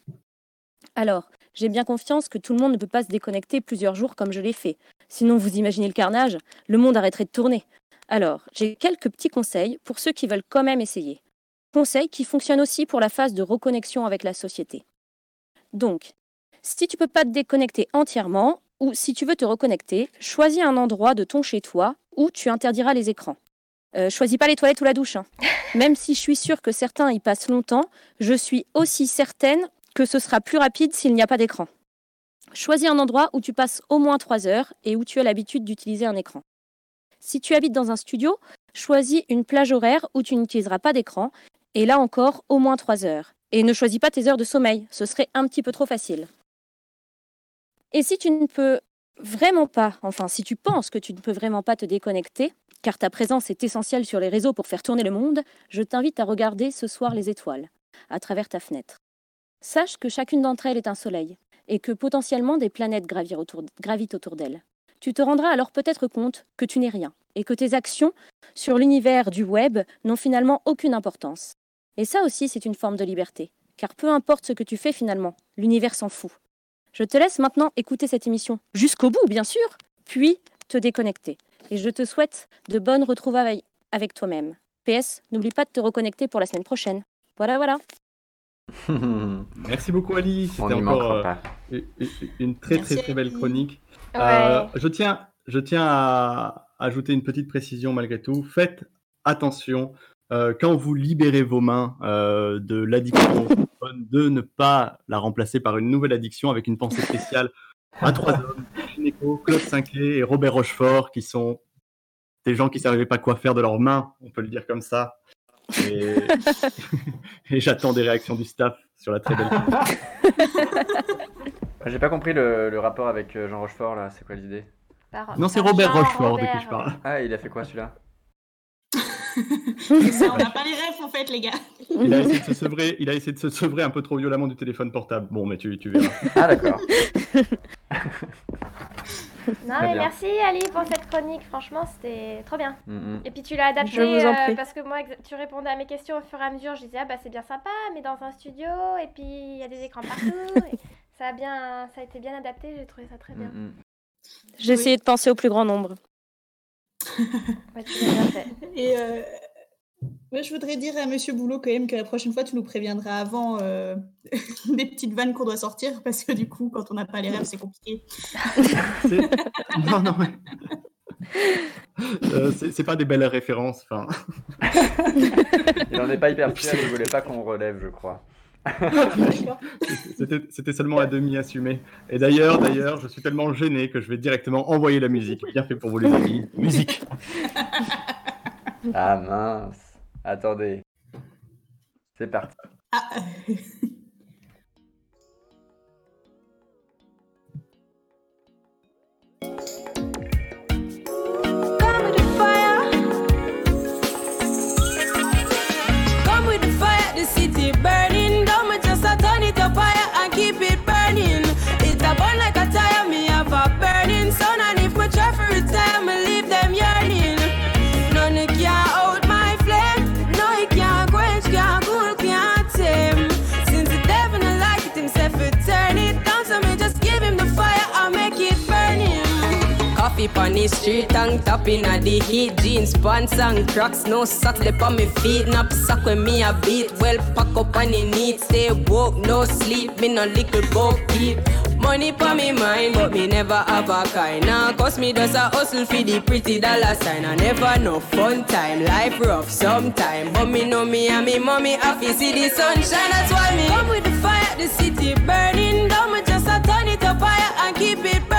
Alors, j'ai bien confiance que tout le monde ne peut pas se déconnecter plusieurs jours comme je l'ai fait. Sinon, vous imaginez le carnage, le monde arrêterait de tourner. Alors, j'ai quelques petits conseils pour ceux qui veulent quand même essayer. Conseils qui fonctionnent aussi pour la phase de reconnexion avec la société. Donc, si tu peux pas te déconnecter entièrement, ou si tu veux te reconnecter, choisis un endroit de ton chez toi où tu interdiras les écrans. Euh, choisis pas les toilettes ou la douche. hein. (laughs) Même si je suis sûre que certains y passent longtemps, je suis aussi certaine que ce sera plus rapide s'il n'y a pas d'écran. Choisis un endroit où tu passes au moins 3 heures et où tu as l'habitude d'utiliser un écran. Si tu habites dans un studio, choisis une plage horaire où tu n'utiliseras pas d'écran, et là encore au moins 3 heures. Et ne choisis pas tes heures de sommeil, ce serait un petit peu trop facile. Et si tu ne peux vraiment pas, enfin si tu penses que tu ne peux vraiment pas te déconnecter, car ta présence est essentielle sur les réseaux pour faire tourner le monde, je t'invite à regarder ce soir les étoiles, à travers ta fenêtre. Sache que chacune d'entre elles est un soleil, et que potentiellement des planètes gravitent autour d'elles. Tu te rendras alors peut-être compte que tu n'es rien, et que tes actions sur l'univers du web n'ont finalement aucune importance. Et ça aussi, c'est une forme de liberté, car peu importe ce que tu fais finalement, l'univers s'en fout. Je te laisse maintenant écouter cette émission jusqu'au bout, bien sûr, puis te déconnecter. Et je te souhaite de bonnes retrouvailles avec toi-même. PS, n'oublie pas de te reconnecter pour la semaine prochaine. Voilà, voilà. (laughs) Merci beaucoup Ali, c'était encore euh, pas. une, très Merci, très très belle chronique. Ouais. Euh, je tiens, je tiens à ajouter une petite précision malgré tout. Faites attention euh, quand vous libérez vos mains euh, de l'addiction téléphone, de ne pas la remplacer par une nouvelle addiction avec une pensée spéciale à trois (laughs) hommes, Claude Cinquet et Robert Rochefort, qui sont des gens qui ne savaient pas quoi faire de leurs mains, on peut le dire comme ça. Et, (laughs) et j'attends des réactions du staff sur la très belle (laughs) J'ai pas compris le, le rapport avec euh, Jean Rochefort là, c'est quoi l'idée Non, c'est Robert Jean Rochefort de qui je parle. Ah, il a fait quoi celui-là? (laughs) Ça, on n'a pas les rêves en fait, les gars. Il a essayé de se sevrer, il a essayé de se sevrer un peu trop violemment du téléphone portable. Bon, mais tu, tu verras. Ah d'accord. Non, mais bien. merci Ali pour cette chronique. Franchement, c'était trop bien. Mm, mm. Et puis tu l'as adapté euh, parce que moi, tu répondais à mes questions au fur et à mesure. Je disais, ah bah c'est bien sympa, mais dans un studio, et puis il y a des écrans partout. (laughs) et ça, a bien, ça a été bien adapté, j'ai trouvé ça très bien. Mm, mm. J'ai essayé de penser au plus grand nombre. Ouais, tu l'as bien fait. (laughs) Et euh, moi, je voudrais dire à Monsieur Boulot quand même que la prochaine fois, tu nous préviendras avant euh, (laughs) des petites vannes qu'on doit sortir parce que du coup, quand on n'a pas les rêves, c'est compliqué. (laughs) Non, non. mais- Euh, c'est pas des belles références. Enfin, Il en est pas hyper fier, il voulait pas qu'on relève, je crois. C'était seulement à demi assumé. Et d'ailleurs, d'ailleurs, je suis tellement gêné que je vais directement envoyer la musique. Bien fait pour vous les amis. Musique. Ah mince. Attendez. C'est parti. Ah, Coffee pon the street and tapping at the heat. Jeans, pants and cracks, no socks. They on me feet, nap sock when me a beat. Well pack up on the neat, stay woke, no sleep. Me no little boat keep. Money pon me mind, but me never have a kind. Now cause me just a hustle for the pretty dollar sign. I never no fun time, life rough sometime. But me know me and me mommy happy see the sunshine. That's why me come with the fire, the city burning Down. Me just a turn it up higher and keep it burning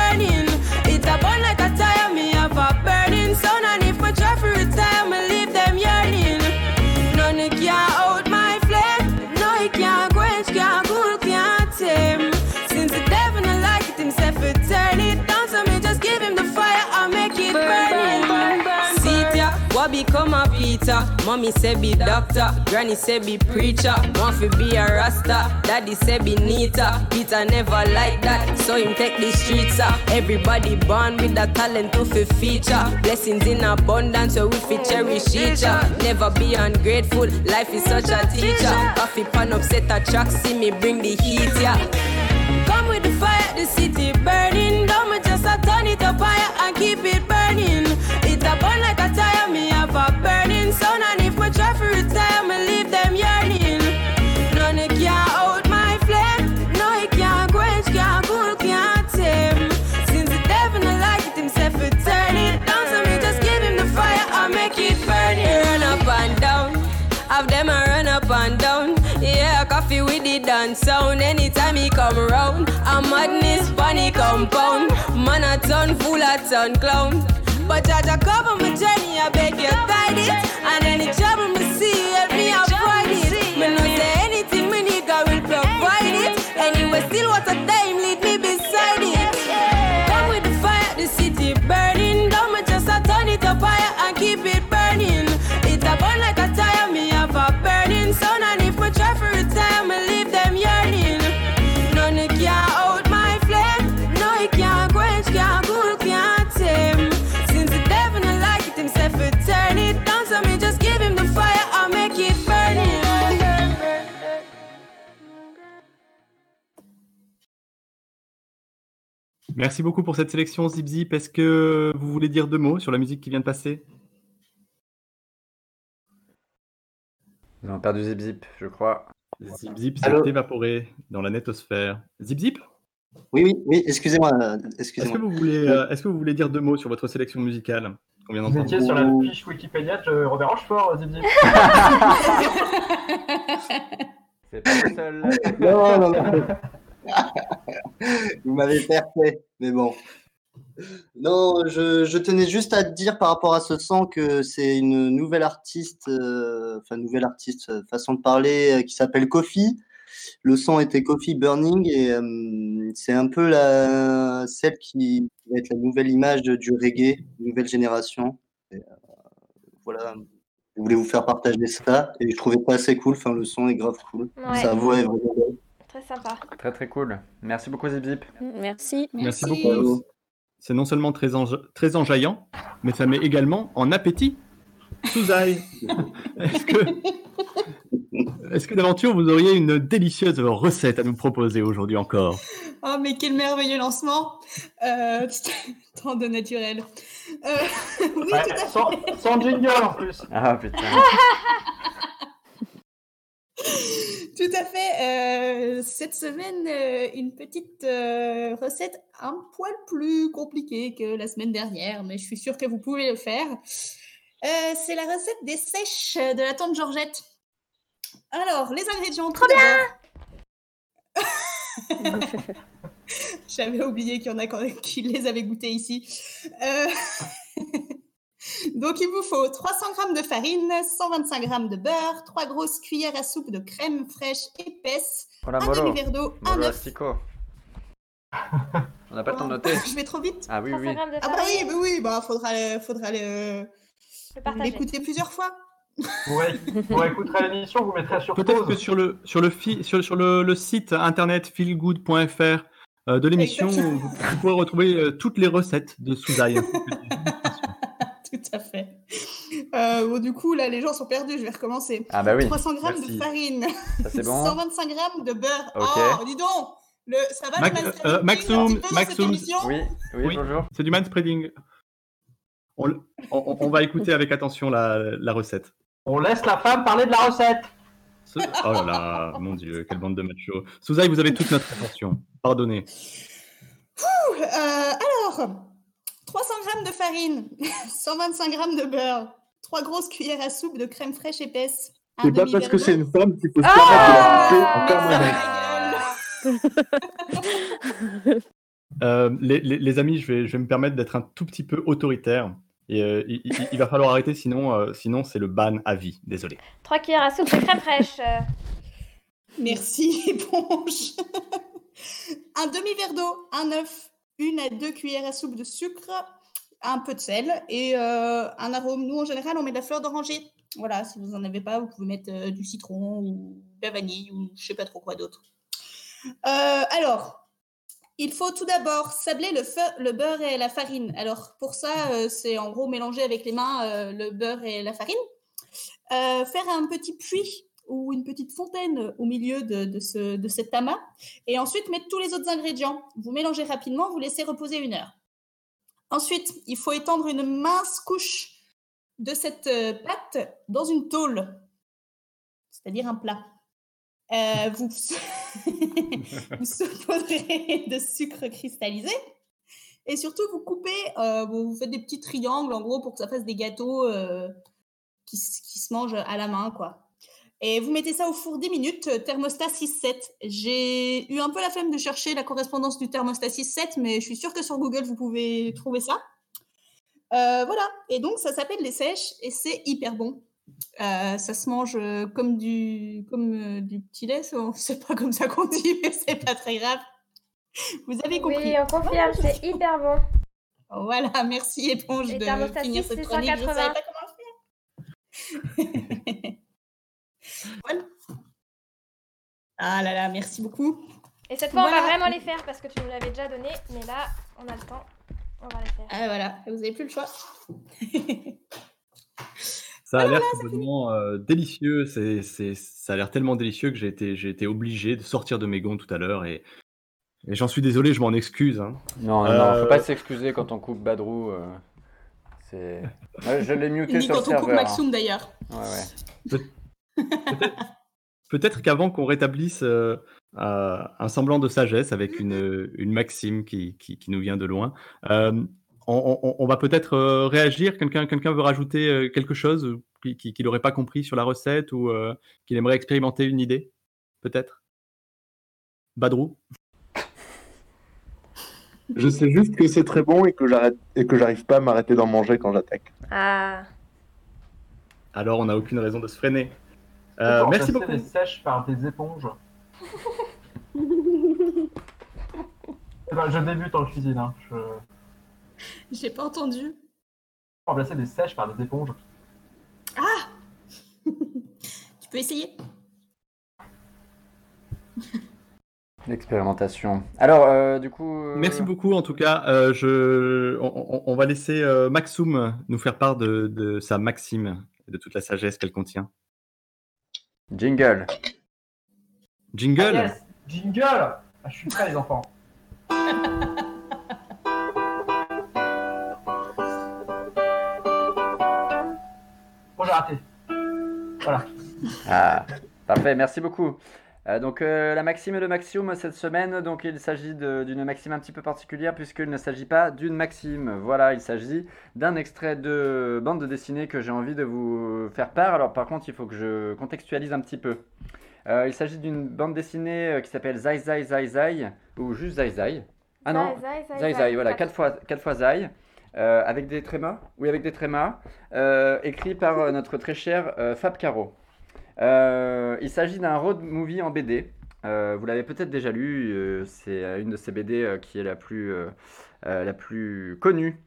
Mommy say be doctor, granny say be preacher. Fi be a rasta, daddy say be neater. Peter never like that, so him take the streets up Everybody born with a talent to fi feature. Blessings in abundance, so we fi cherish each other. Never be ungrateful, life is such a teacher. Coffee pan upset a track, see me bring the heat, yeah. Come with the fire, the city burning. Don't me just turn it up higher and keep it burning. Sun. And if my try to retire, me leave them yearning. None it can out my flame. No, it can't quench, can't cool, can't tame. Since the devil don't like it himself, it turn it down. So me just give him the fire, I make it burning. Run up and down. Have them a run up and down. Yeah, coffee with the dance sound. Anytime he come round, a madness funny compound. Man a ton full a ton clown. But Jaja cover my journey, I beg you guide it. And any trouble me see, help me avoid it. Me no say anything me need, God will provide it. Anyway, still what a time lead me beside it. Come with the fire, the city burning. Don't me just a turn it up higher Merci beaucoup pour cette sélection, Zip Zip. Est-ce que vous voulez dire deux mots sur la musique qui vient de passer? Nous avons perdu Zip Zip, je crois. Zip Zip s'est évaporé dans la netosphère. Zip Zip? Oui, oui, oui, excusez-moi. euh, Est-ce Excusez-moi. que, vous voulez, euh, est-ce que vous voulez dire deux mots sur votre sélection musicale vient Vous étiez sur la fiche Wikipédia de Robert Rochefort, Zip Zip. (laughs) C'est pas le seul. Non, non, non. (laughs) Vous m'avez fait, mais bon. Non, je, je tenais juste à te dire par rapport à ce son que c'est une nouvelle artiste, euh, enfin nouvelle artiste, euh, façon de parler, euh, qui s'appelle Coffee. Le son était Coffee Burning et euh, c'est un peu la, celle qui va être la nouvelle image de- du reggae, nouvelle génération. Et, voilà, je voulais vous faire partager ça et je trouvais pas assez cool. Enfin, le son est grave cool. Ouais. Sa voix est vraiment sympa. Très très cool. Merci beaucoup Zip Zip. Merci. Merci beaucoup. C'est non seulement très, enja- très enjaillant, mais ça met également en appétit. Souzaï, est-ce que, est-ce que d'aventure vous auriez une délicieuse recette à nous proposer aujourd'hui encore? Oh, mais quel merveilleux lancement euh, (laughs) Tant de naturel. Euh, (laughs) oui, Ouais, tout à fait. sans, sans jingle en plus. Ah putain. (laughs) (laughs) Tout à fait. Euh, cette semaine, euh, une petite euh, recette un poil plus compliquée que la semaine dernière, mais je suis sûre que vous pouvez le faire. C'est la recette des sèches de la tante Georgette. Alors, les ingrédients. Trop bien (laughs) (laughs) J'avais oublié qu'il y en a qui les avaient goûtés ici. Euh, Donc, il vous faut 300 g de farine, 125 g de beurre, 3 grosses cuillères à soupe de crème fraîche épaisse, un demi-verre d'eau, un œuf. (laughs) On n'a pas le temps de noter. Je vais trop vite. Ah oui, oui. Ah bah oui, bah oui, bah faudra, le, l'écouter plusieurs fois. Ré- vous réécouterez l'émission, vous mettrez sur Peut-être que sur le, sur le, fi- sur, sur le, le site internet feelgood.fr euh, de l'émission, vous, vous pourrez retrouver euh, toutes les recettes de Souzaï. (laughs) Tout à fait. Euh, bon, du coup, là, les gens sont perdus. Je vais recommencer. Ah bah oui, 300 g merci. de farine. Ça, c'est bon. 125 g de beurre. Ok. Oh, dis donc le, Ça va, Mac- le euh, Maxoum, Maxoum. Oui, oui, bonjour. C'est du manspreading. On, on- on va écouter avec attention la, la recette. On laisse la femme parler de la recette. Ce- Oh là là, mon dieu, quelle bande de machos. Souzaï, vous avez toute notre attention. Pardonnez. Ouh, euh, alors, 300 g de farine, (laughs) 125 g de beurre, 3 grosses cuillères à soupe de crème fraîche épaisse. un C'est pas parce que c'est une femme qu'il faut se Ah. (laughs) Euh, les, les- les amis, je vais, je vais me permettre d'être un tout petit peu autoritaire. Et, euh, il, il- il va falloir arrêter, sinon, euh, sinon c'est le ban à vie. Désolé. 3 cuillères à soupe de crème fraîche. euh, Merci, (laughs) éponge. un demi-verre d'eau, un œuf, une à deux cuillères à soupe de sucre, un peu de sel et euh, un arôme. Nous, en général, on met de la fleur d'oranger. Voilà, si vous n'en avez pas, vous pouvez mettre euh, du citron ou de la vanille ou je sais pas trop quoi d'autre. Euh, alors, il faut tout d'abord sabler le, beurre et la farine. Alors, pour ça, c'est en gros mélanger avec les mains le beurre et la farine. Faire un petit puits ou une petite fontaine au milieu de, de ce, de cet amas. Et ensuite, mettre tous les autres ingrédients. Vous mélangez rapidement, vous laissez reposer une heure. Ensuite, il faut étendre une mince couche de cette euh, pâte dans une tôle, c'est-à-dire un plat. Euh, vous, (laughs) vous saupoudrez de sucre cristallisé et surtout vous coupez, euh, vous faites des petits triangles en gros pour que ça fasse des gâteaux euh, qui, qui se mangent à la main quoi. Et vous mettez ça au four 10 minutes, euh, thermostat 6-7. J'ai eu un peu la flemme de chercher la correspondance du thermostat 6-7, mais je suis sûre que sur Google vous pouvez trouver ça. Euh, voilà, et donc ça s'appelle les sèches et c'est hyper bon. Euh, ça se mange comme du, comme, du petit lait, c'est- (laughs) pas comme ça qu'on dit, mais c'est pas très grave. Vous avez compris. Oui, on confirme, c'est hyper bon. Voilà, merci éponge Et de finir 6, cette chronique. Je 180. savais pas comment faire. (laughs) voilà. Ah là là, merci beaucoup. Et cette fois, on va vraiment les faire parce que tu nous l'avais déjà donné, mais là, on a le temps. On va les faire. Ah voilà, vous avez plus le choix. Ça a l'air complètement euh, délicieux. C'est, c'est, ça a l'air tellement délicieux que j'ai été, j'ai été obligé de sortir de mes gonds tout à l'heure. Et, et j'en suis désolé, je m'en excuse. hein. Non, non, Euh, non, faut pas s'excuser quand on coupe Badrou. euh, c'est. Ouais, je l'ai muté Ni sur quand le on coupe serveur. hein. Maxoum d'ailleurs. Ouais, ouais. Peut- Peut-être qu'avant qu'on rétablisse euh, euh, un semblant de sagesse avec une, une maxime qui, qui, qui nous vient de loin, euh, on, on- on va peut-être euh, réagir. Quelqu'un quelqu'un veut rajouter euh, quelque chose qui- qui- qu'il n'aurait pas compris sur la recette ou euh, qu'il aimerait expérimenter une idée Peut-être? Badrou? Je sais juste que c'est très bon et que j'arrête et que j'arrive pas à m'arrêter d'en manger quand j'attaque. Ah. Alors, on n'a aucune raison de se freiner. Euh, peux merci remplacer beaucoup. les sèches par des éponges. (laughs) Eh ben, je débute en cuisine. Hein. Je... J'ai pas entendu. Remplacer des sèches par des éponges. Ah (laughs) Tu peux essayer L'expérimentation. Alors, euh, du coup. euh, Merci beaucoup en tout cas. Euh, je... on, on- on va laisser euh, Maxoum nous faire part de, de sa maxime et de toute la sagesse qu'elle contient. Jingle. Jingle Ah, yes Jingle ah, Je suis prêt, les enfants. (laughs) Bon, j'ai raté. Voilà. Ah, parfait, merci beaucoup. Euh, donc euh, la maxime de Maxium cette semaine, donc il s'agit d'une maxime un petit peu particulière puisqu'il ne s'agit pas d'une maxime. Voilà, il s'agit d'un extrait de bande dessinée que j'ai envie de vous faire part. Alors par contre, il faut que je contextualise un petit peu. Euh, il s'agit d'une bande dessinée euh, qui s'appelle Zai Zai Zai Zai ou juste Zai Zai. Ah non, Zai, Zai, Zai, Zai voilà, quatre. quatre fois, quatre fois Zai. euh, avec des trémas, oui, avec des trémas, écrit par notre très cher Fab Caro. Euh, il s'agit d'un road movie en BD. Euh, vous l'avez peut-être déjà lu, euh, c'est une de ces BD qui est la plus, la plus connue.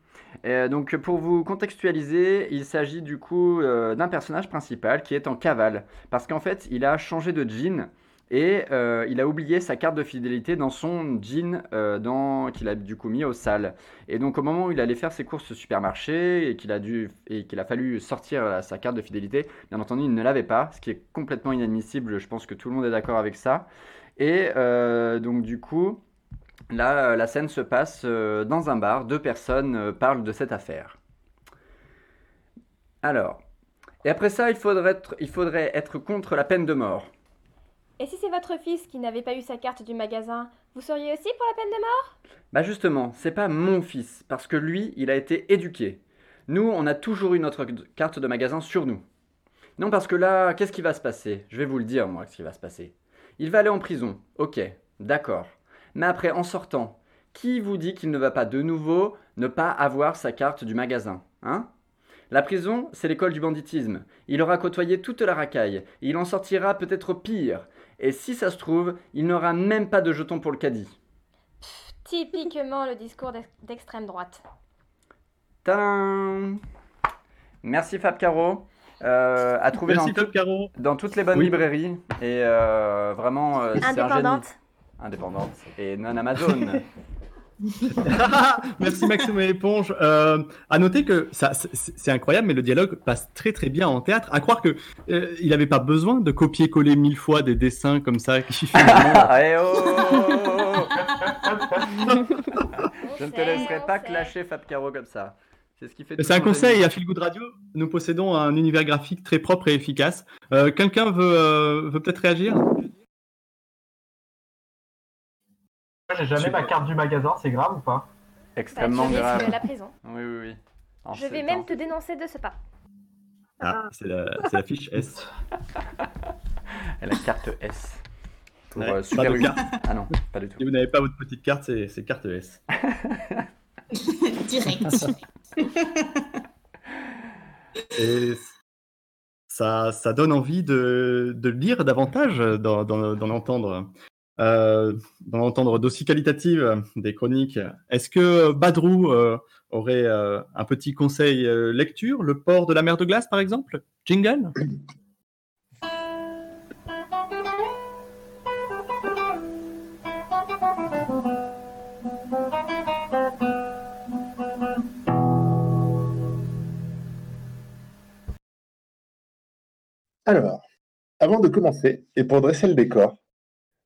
Donc pour vous contextualiser, il s'agit du coup d'un personnage principal qui est en cavale. Parce qu'en fait, il a changé de jean et euh, il a oublié sa carte de fidélité dans son jean euh, qu'il a du coup mis au sale. Et donc au moment où il allait faire ses courses au supermarché et qu'il a dû et qu'il a fallu sortir euh, sa carte de fidélité, bien entendu il ne l'avait pas, ce qui est complètement inadmissible. Je pense que tout le monde est d'accord avec ça. Et euh, donc du coup, là la scène se passe dans un bar. Deux personnes parlent de cette affaire. Alors, et après ça, il faudrait il faudrait être contre la peine de mort. Et si c'est votre fils qui n'avait pas eu sa carte du magasin, vous seriez aussi pour la peine de mort? Bah justement, c'est pas mon fils, parce que lui, il a été éduqué. Nous, on a toujours eu notre carte de magasin sur nous. Non, parce que là, qu'est-ce qui va se passer? Je vais vous le dire, moi, ce qui va se passer. Il va aller en prison, ok, d'accord. Mais après, en sortant, qui vous dit qu'il ne va pas de nouveau ne pas avoir sa carte du magasin Hein? La prison, c'est l'école du banditisme. Il aura côtoyé toute la racaille. Il en sortira peut-être pire. Et si ça se trouve, il n'aura même pas de jeton pour le caddie. Typiquement le discours d'ex- d'extrême droite. Tadam Merci Fab Caro. Euh, à trouver Merci, dans, Fab Caro. dans toutes les bonnes Oui. librairies. Et euh, vraiment, euh, c'est un génie. Indépendante. Indépendante. Et non Amazon. (laughs) (laughs) Merci Maxime et l'éponge. Euh, à noter que ça, c'est incroyable, mais le dialogue passe très très bien en théâtre. À croire que euh, il n'avait pas besoin de copier-coller mille fois des dessins comme ça qui finalement. Ah, eh oh Je ne te laisserai pas clasher Fab Caro comme ça. C'est ce qui fait tout C'est un conseil à Feel Good Radio. Nous possédons un univers graphique très propre et efficace. Euh, Quelqu'un veut, euh, veut peut-être réagir? J'ai jamais ma carte du magasin, c'est grave ou pas Extrêmement Bah, grave. la prison. (laughs) Oui, oui, oui. En Je vais temps. même te dénoncer de ce pas. Ah, c'est la, c'est la fiche S. (laughs) La carte S. Pour Ouais, euh, pas Super de U. carte. Ah non, pas du tout. Si vous n'avez pas votre petite carte, c'est carte S. (laughs) Direct. Et ça, ça donne envie de, de lire davantage, d'en entendre, euh, d'en entendre d'aussi qualitatives des chroniques. Est-ce que Badrou euh, aurait euh, un petit conseil euh, lecture? Le port de la mer de glace, par exemple? Jingle? Alors, avant de commencer, et pour dresser le décor,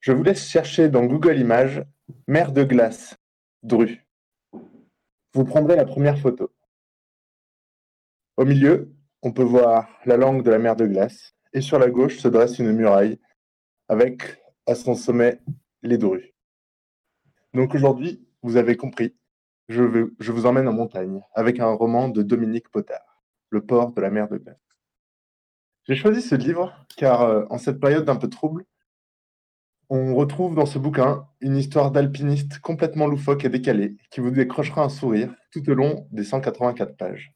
je vous laisse chercher dans Google Images mer de glace, Dru. Vous prendrez la première photo. Au milieu, on peut voir la langue de la mer de glace et sur la gauche se dresse une muraille avec à son sommet les drues. Donc aujourd'hui, vous avez compris, je, vous emmène en montagne avec un roman de Dominique Potard, Le port de la mer de glace. J'ai choisi ce livre car euh, en cette période d'un peu trouble, on retrouve dans ce bouquin une histoire d'alpiniste complètement loufoque et décalée qui vous décrochera un sourire tout au long des 184 pages.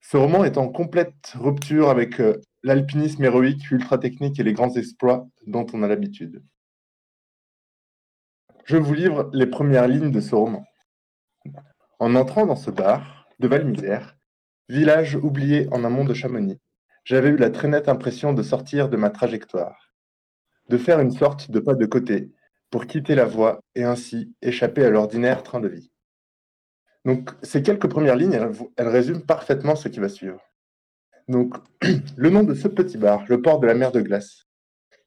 Ce roman est en complète rupture avec euh, l'alpinisme héroïque, ultra technique et les grands exploits dont on a l'habitude. Je vous livre les premières lignes de ce roman. En entrant dans ce bar de Valmisère, village oublié en amont de Chamonix, j'avais eu la très nette impression de sortir de ma trajectoire, de faire une sorte de pas de côté pour quitter la voie et ainsi échapper à l'ordinaire train de vie. Donc, ces quelques premières lignes, elles, résument parfaitement ce qui va suivre. Donc, (clears throat) le nom de ce petit bar, le port de la mer de glace,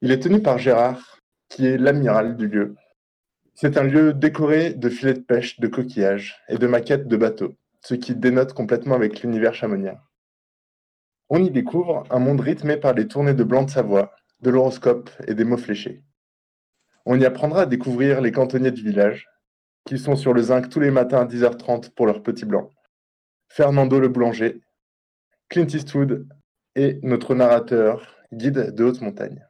il est tenu par Gérard, qui est l'amiral du lieu. C'est un lieu décoré de filets de pêche, de coquillages et de maquettes de bateaux, ce qui dénote complètement avec l'univers chamonien. On y découvre un monde rythmé par les tournées de blanc de Savoie, de l'horoscope et des mots fléchés. On y apprendra à découvrir les cantonniers du village, qui sont sur le zinc tous les matins à 10h30 pour leur petit blanc. Fernando le boulanger, Clint Eastwood et notre narrateur, guide de haute montagne.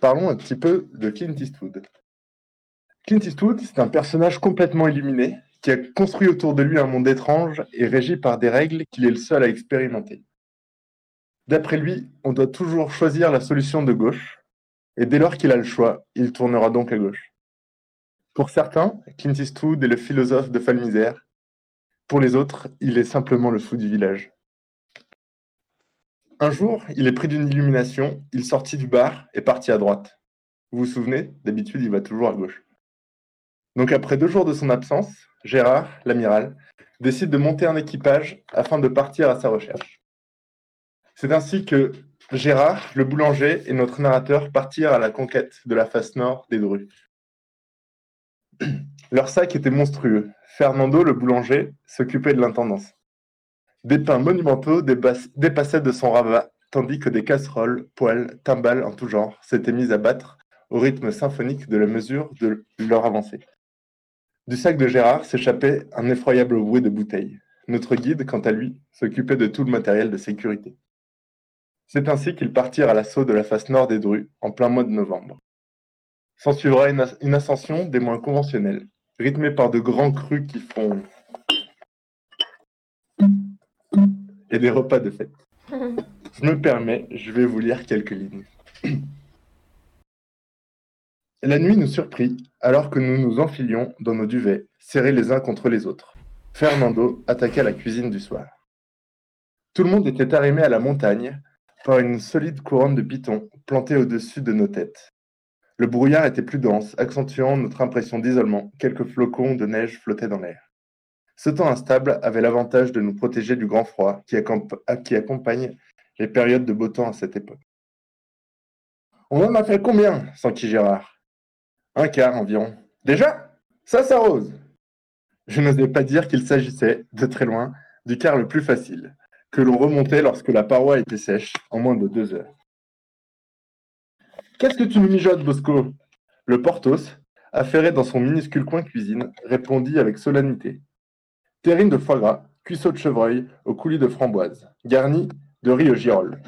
Parlons un petit peu de Clint Eastwood. Clint Eastwood, c'est un personnage complètement illuminé qui a construit autour de lui un monde étrange et régi par des règles qu'il est le seul à expérimenter. D'après lui, on doit toujours choisir la solution de gauche, et dès lors qu'il a le choix, il tournera donc à gauche. Pour certains, Clint Eastwood est le philosophe de Falmisère. Pour les autres, il est simplement le fou du village. Un jour, il est pris d'une illumination, il sortit du bar et partit à droite. Vous vous souvenez, d'habitude, il va toujours à gauche. Donc après deux jours de son absence, Gérard, l'amiral, décide de monter un équipage afin de partir à sa recherche. C'est ainsi que Gérard, le boulanger et notre narrateur partirent à la conquête de la face nord des Drues. (clears throat) Leur sac était monstrueux. Fernando, le boulanger, s'occupait de l'intendance. Des pains monumentaux dépassaient de son ravat, tandis que des casseroles, poêles, timbales en tout genre s'étaient mises à battre au rythme symphonique de la mesure de leur avancée. Du sac de Gérard s'échappait un effroyable bruit de bouteilles. Notre guide, quant à lui, s'occupait de tout le matériel de sécurité. C'est ainsi qu'ils partirent à l'assaut de la face nord des Drues en plein mois de novembre. S'ensuivra une, une ascension des moins conventionnelles, rythmée par de grands crus qui font et des repas de fête. (laughs) Je me permets, je vais vous lire quelques lignes. La nuit nous surprit alors que nous nous enfilions dans nos duvets, serrés les uns contre les autres. Fernando attaqua la cuisine du soir. Tout le monde était arrimé à la montagne par une solide couronne de pitons plantée au-dessus de nos têtes. Le brouillard était plus dense, accentuant notre impression d'isolement. Quelques flocons de neige flottaient dans l'air. Ce temps instable avait l'avantage de nous protéger du grand froid qui, qui accompagne les périodes de beau temps à cette époque. On en a fait combien s'enquit Gérard. Un quart environ. Déjà? Ça s'arrose Je n'osais pas dire qu'il s'agissait, de très loin, du quart le plus facile, que l'on remontait lorsque la paroi était sèche, en moins de deux heures. Qu'est-ce que tu nous mijotes, Bosco? Le Porthos, affairé dans son minuscule coin cuisine, répondit avec solennité. Terrine de foie gras, cuisseau de chevreuil au coulis de framboise, garni de riz au girolles.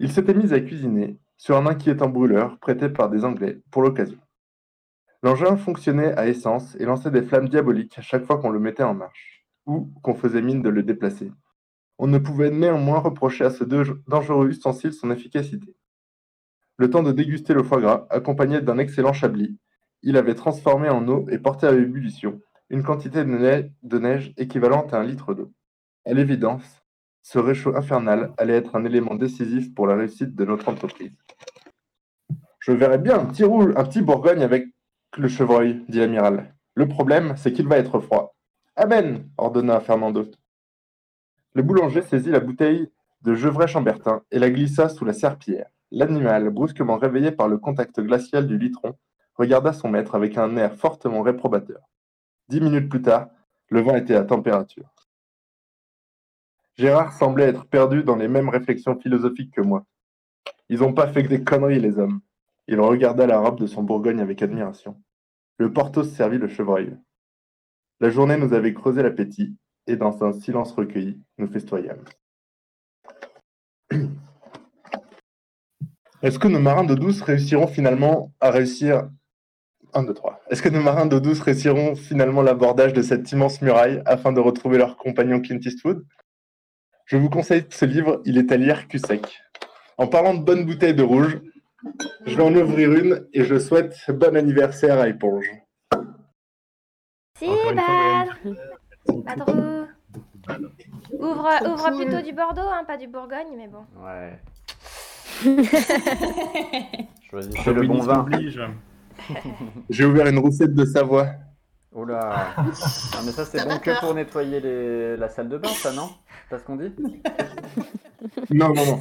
Il s'était mis à cuisiner sur un inquiétant brûleur prêté par des Anglais pour l'occasion. L'engin fonctionnait à essence et lançait des flammes diaboliques à chaque fois qu'on le mettait en marche, ou qu'on faisait mine de le déplacer. On ne pouvait néanmoins reprocher à ce dangereux ustensile son efficacité. Le temps de déguster le foie gras, accompagné d'un excellent chablis, il avait transformé en eau et porté à ébullition une quantité de neige, de neige équivalente à un litre d'eau. À l'évidence, ce réchaud infernal allait être un élément décisif pour la réussite de notre entreprise. Je verrais bien un petit rouge, un petit bourgogne avec le chevreuil, dit l'amiral. Le problème, c'est qu'il va être froid. Amen, ordonna Fernando. Le boulanger saisit la bouteille de Gevrey-Chambertin et la glissa sous la serpillière. L'animal, brusquement réveillé par le contact glacial du litron, regarda son maître avec un air fortement réprobateur. Dix minutes plus tard, le vin était à température. Gérard semblait être perdu dans les mêmes réflexions philosophiques que moi. Ils ont pas fait que des conneries, les hommes. Il regarda la robe de son Bourgogne avec admiration. Le Porthos servit le chevreuil. La journée nous avait creusé l'appétit, et dans un silence recueilli, nous festoyâmes. (clears throat) Est-ce que nos marins d'eau douce réussiront finalement à réussir 1, 2, 3. Est-ce que nos marins d'eau douce réussiront finalement l'abordage de cette immense muraille afin de retrouver leur compagnon Clint Eastwood? Je vous conseille ce livre, il est à lire cul sec. En parlant de bonnes bouteilles de rouge, je vais en ouvrir une et je souhaite bon anniversaire à Éponge. Badre (laughs) Badrou Ouvre, ouvre plutôt du Bordeaux, hein, pas du Bourgogne, mais bon. Ouais. (laughs) Choisissez le bon vin. (laughs) J'ai ouvert une roussette de Savoie. Oula. Non, mais ça, c'est bon que pour nettoyer les... la salle de bain, ça, non? C'est pas ce qu'on dit? Non, non, non.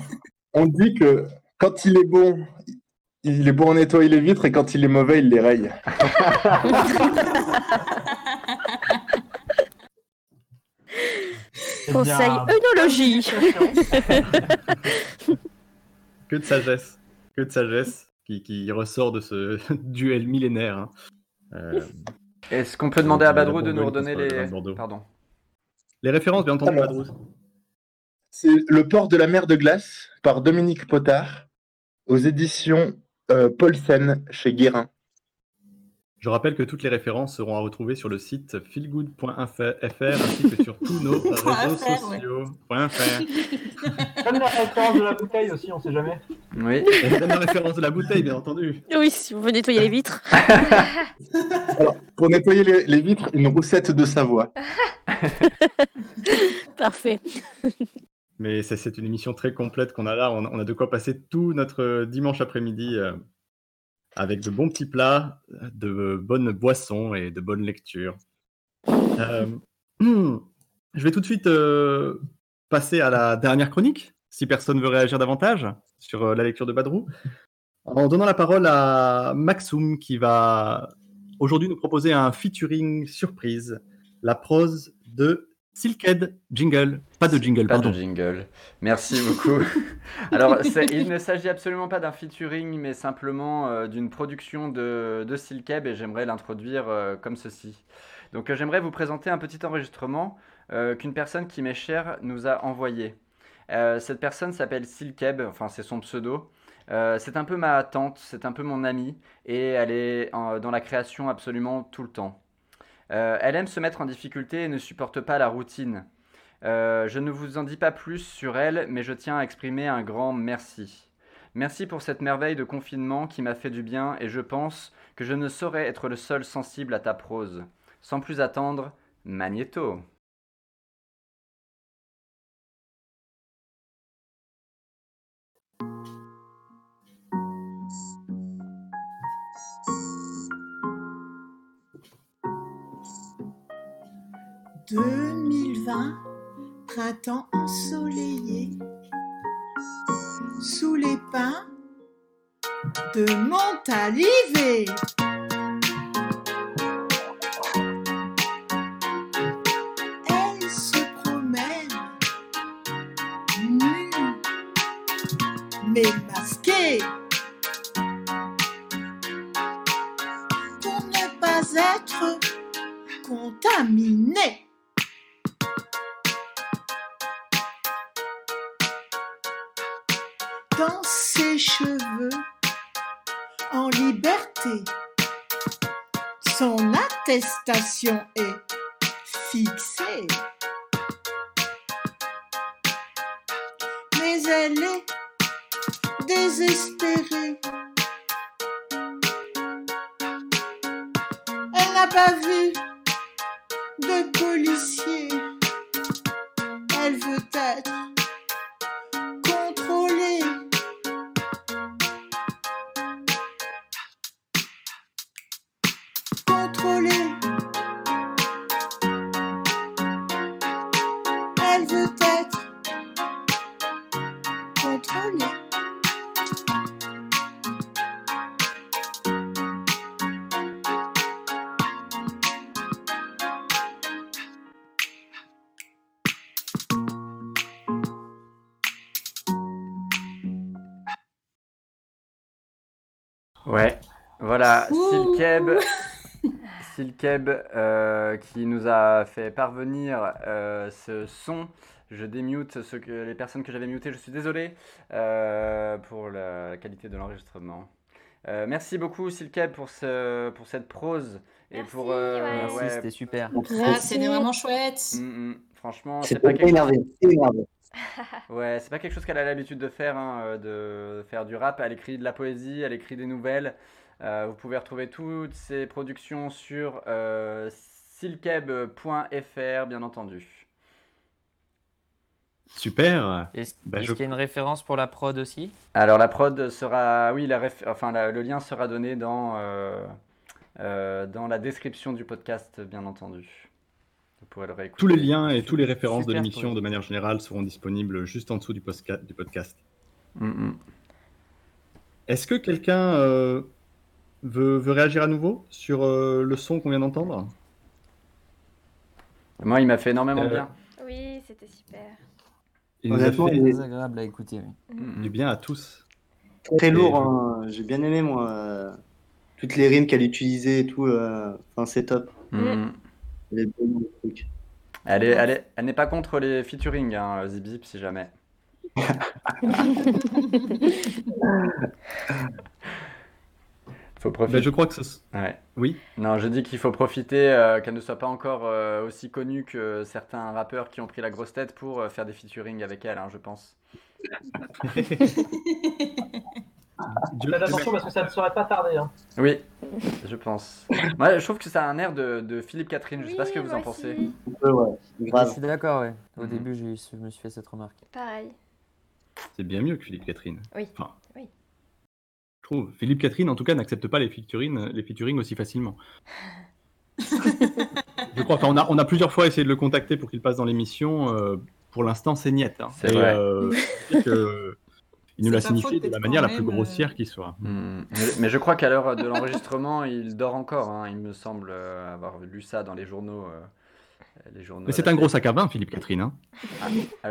On dit que quand il est bon, il est bon à nettoyer les vitres et quand il est mauvais, il les raye. (laughs) Eh Conseil œnologie. (laughs) que de sagesse, que de sagesse qui, qui ressort de ce (laughs) duel millénaire. hein. Euh, Est-ce qu'on peut demander à Badrou de nous redonner les. Pardon. Les références, bien entendu, Alors. Badrou. C'est Le port de la mer de glace par Dominique Potard aux éditions euh, Paulsen chez Guérin. Je rappelle que toutes les références seront à retrouver sur le site feelgood.fr ainsi que sur tous nos (laughs) réseaux sociaux. (laughs) Comme la référence de la bouteille aussi, on sait jamais. Oui. Et donne la référence de la bouteille, bien entendu. Oui, si on veut nettoyer les vitres. (laughs) Alors, pour nettoyer les, les vitres, une roussette de Savoie. Parfait. Mais c'est- c'est une émission très complète qu'on a là. On, on a de quoi passer tout notre dimanche après-midi euh, avec de bons petits plats, de bonnes boissons et de bonnes lectures. Euh, je vais tout de suite euh, passer à la dernière chronique, si personne veut réagir davantage sur euh, la lecture de Badrou, en donnant la parole à Maxoum qui va aujourd'hui nous proposer un featuring surprise, la prose de Silkhead Jingle. Pas de jingle, Pas pardon. de jingle. Merci beaucoup. (laughs) Alors, il ne s'agit absolument pas d'un featuring, mais simplement euh, d'une production de, de Silkeb et j'aimerais l'introduire euh, comme ceci. Donc, euh, j'aimerais vous présenter un petit enregistrement qu'une personne qui m'est chère nous a envoyé. Cette personne s'appelle Silkeb, enfin, c'est son pseudo. C'est un peu ma tante, c'est un peu mon amie, et elle est dans la création absolument tout le temps. Euh, elle aime se mettre en difficulté et ne supporte pas la routine. Euh, je ne vous en dis pas plus sur elle, mais je tiens à exprimer un grand merci. Merci pour cette merveille de confinement qui m'a fait du bien et je pense que je ne saurais être le seul sensible à ta prose. Sans plus attendre, Magnéto. « 2020, printemps ensoleillé, sous les pins de Montalivet. Elle se promène nue, mais masquée, pour ne pas être contaminée. Cheveux en liberté. Son attestation est fixée. Mais elle est désespérée. Elle n'a pas vu de policier. Elle veut être Silkeb euh, qui nous a fait parvenir euh, ce son. Je démute ceux que, les personnes que j'avais mutées, je suis désolé euh, pour la qualité de l'enregistrement. Euh, merci beaucoup Silkeb pour, ce, pour cette prose et pour... euh, Merci, ouais, c'était super. Ah, c'était vraiment chouette. Mm, mm. Franchement, c'est pas quelque énervé, énervé. (laughs) Ouais, c'est pas quelque chose qu'elle a l'habitude de faire, hein, de faire du rap. Elle écrit de la poésie, elle écrit des nouvelles. Euh, vous pouvez retrouver toutes ses productions sur euh, silkeb.fr, bien entendu. Super. Est-ce Bah, je- qu'il y a une référence pour la prod aussi? Alors la prod sera, oui, la réf- enfin la- le lien sera donné dans euh, euh, dans la description du podcast, bien entendu. Vous pourrez le réécouter. Tous les liens et toutes les références de l'émission de manière générale seront disponibles juste en dessous du, podcast. Mm. Est-ce que quelqu'un euh, veut, veut réagir à nouveau sur euh, le son qu'on vient d'entendre? Moi, il m'a fait énormément Euh, bien. Oui, c'était super. Il nous a Honnêtement, fait il est Très agréable à écouter. oui. Mm, du bien à tous. très lourd. hein. J'ai bien aimé, moi. euh, Toutes les rimes qu'elle utilisait et tout. euh, Enfin, c'est top. mm, mm. Elle est bonne, le truc. Elle est, elle est- elle n'est pas contre les featuring, hein, Zibip, si jamais. (laughs) (laughs) (laughs) Faut profiter. Ben, je crois que ce... Ouais. Oui. Non, je dis qu'il faut profiter euh, qu'elle ne soit pas encore euh, aussi connue que certains rappeurs qui ont pris la grosse tête pour euh, faire des featuring avec elle, hein, je pense. (laughs) Faites attention parce que ça ne saurait pas tarder. Hein. Oui, je pense. Moi, je trouve que ça a un air de, de Philippe Catherine. Je sais pas ce que vous en pensez. Ouais, ouais, Je suis d'accord, ouais. Au Mhm. début, je me suis fait cette remarque. Pareil. C'est bien mieux que Philippe Catherine. Oui. Enfin, Oui. Trouve. Philippe Catherine, en tout cas, n'accepte pas les featuring, les featuring aussi facilement. (laughs) je crois qu'on a, on a plusieurs fois essayé de le contacter pour qu'il passe dans l'émission. euh, pour l'instant, c'est niet. hein. C'est vrai. euh, que il nous l'a signifié de la manière la plus même, grossière qui soit. Hmm. Mais, mais je crois qu'à l'heure de l'enregistrement, il dort encore. hein. Il me semble euh, avoir lu ça dans les journaux. euh, les journaux Mais c'est un gros sac à vin, Philippe Catherine. hein. Ah.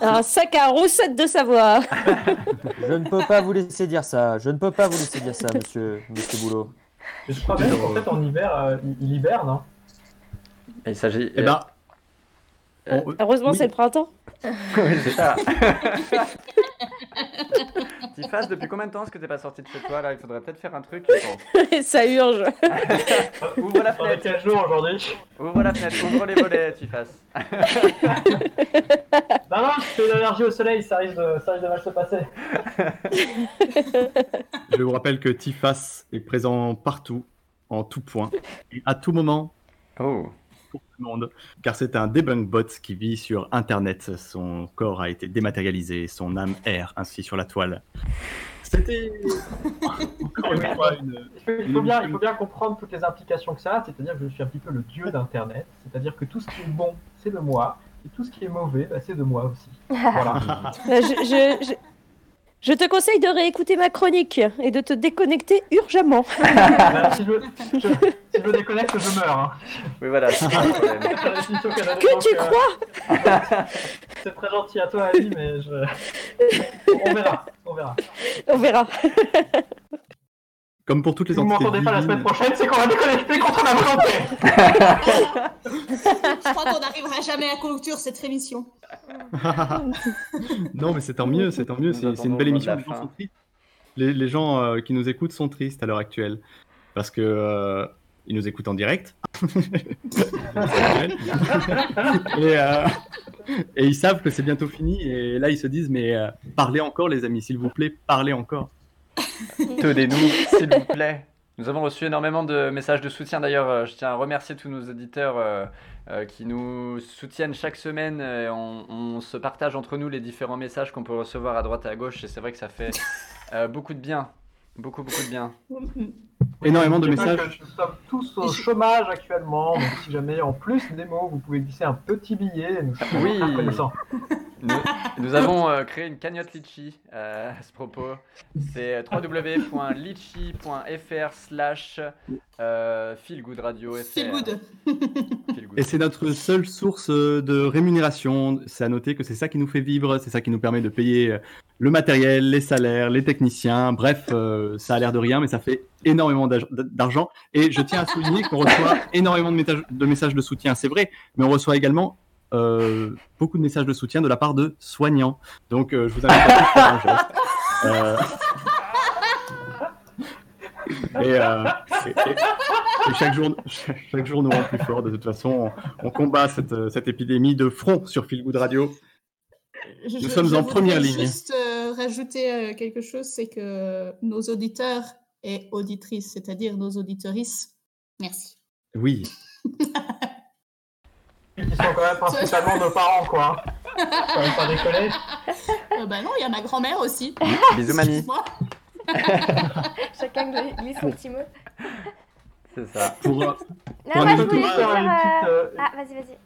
(laughs) Un sac à recettes de savoir. (laughs) Je ne peux pas vous laisser dire ça. Je ne peux pas vous laisser dire ça, monsieur, monsieur Boulot. Et je crois même qu'en fait en hiver, euh, il, il hiberne. Hein. Il s'agit. Eh ben, Euh, on- Heureusement, oui. c'est le printemps. (laughs) Oui, c'est ça. Tifas, depuis combien de temps est-ce que t'es pas sorti de chez toi là? Il faudrait peut-être faire un truc. Bon. (laughs) Ça urge. (laughs) Ouvre la fenêtre. quel jour aujourd'hui Ouvre la fenêtre. Ouvre les volets, Tifas. (laughs) Non, non, c'est l'allergie au soleil, ça risque de, ça risque de mal se passer. Je vous rappelle que Tifas est présent partout, en tout point, et à tout moment, Oh. Pour tout le monde, car c'est un debunk bot qui vit sur Internet. Son corps a été dématérialisé, son âme erre ainsi sur la toile. C'était (laughs) encore une fois une... Il faut, il faut bien, il faut bien comprendre toutes les implications que ça a, c'est-à-dire que je suis un petit peu le dieu d'Internet, c'est-à-dire que tout ce qui est bon, c'est de moi, et tout ce qui est mauvais, bah, c'est de moi aussi. (laughs) Voilà. (laughs) Je, je- je- je te conseille de réécouter ma chronique et de te déconnecter urgemment. (laughs) Si, je, je- si je me déconnecte, je meurs. Hein. Oui, voilà. c'est (laughs) Que donc, tu euh, crois (laughs) C'est très gentil à toi, Ali, mais je... on verra, on verra. On verra. Comme pour toutes les Si vous entités m'entendez pas la semaine prochaine, c'est qu'on va déconnecter contre la volonté. Je crois qu'on n'arrivera jamais à conclure cette émission. (laughs) non, mais c'est tant mieux, c'est tant mieux. C'est une belle émission. Les gens fin. sont tristes. Les, les gens euh, qui nous écoutent sont tristes à l'heure actuelle parce que euh, ils nous écoutent en direct (laughs) et, euh, et ils savent que c'est bientôt fini. Et là, ils se disent mais euh, parlez encore, les amis, s'il vous plaît, parlez encore. (laughs) Tenez-nous, s'il vous plaît. Nous avons reçu énormément de messages de soutien. D'ailleurs, euh, je tiens à remercier tous nos auditeurs euh, euh, qui nous soutiennent chaque semaine. On, se partage entre nous les différents messages qu'on peut recevoir à droite et à gauche. Et c'est vrai que ça fait beaucoup de bien. Beaucoup, beaucoup de bien. (laughs) Énormément de messages. que Nous sommes tous au chômage actuellement, donc si jamais en plus des mots, vous pouvez glisser un petit billet, nous sommes Oui. reconnaissants. Nous, nous avons euh, créé une cagnotte Litchi euh, à ce propos. C'est www.litchi.fr slash euh, feelgoodradio. Feel good. Et c'est notre seule source de rémunération. C'est à noter que c'est ça qui nous fait vivre, c'est ça qui nous permet de payer le matériel, les salaires, les techniciens, bref, euh, ça a l'air de rien, mais ça fait énormément d'argent. Et je tiens à souligner qu'on reçoit énormément de, messages de soutien, c'est vrai, mais on reçoit également euh, beaucoup de messages de soutien de la part de soignants. Donc, euh, je vous invite à faire un geste. Et, et- et- et chaque, jour, chaque jour nous rend plus forts. De toute façon, on, on combat cette, cette épidémie de front sur Feel Good Radio. Je- Nous sommes en première ligne. juste rajouter euh, quelque chose, c'est que nos auditeurs et auditrices, c'est-à-dire nos auditorices, merci. Oui. Qui sont quand même principalement nos parents, quoi. Faut même pas déconner. Euh, bah non, il y a ma grand-mère aussi. (laughs) Bisous, mamie. Excuse-moi. (laughs) Chacun glisse son petit mot. C'est ça. Pour, euh, Non, pour moi, un je voulais éditeur- dire. une petite, euh, Ah, vas-y, vas-y.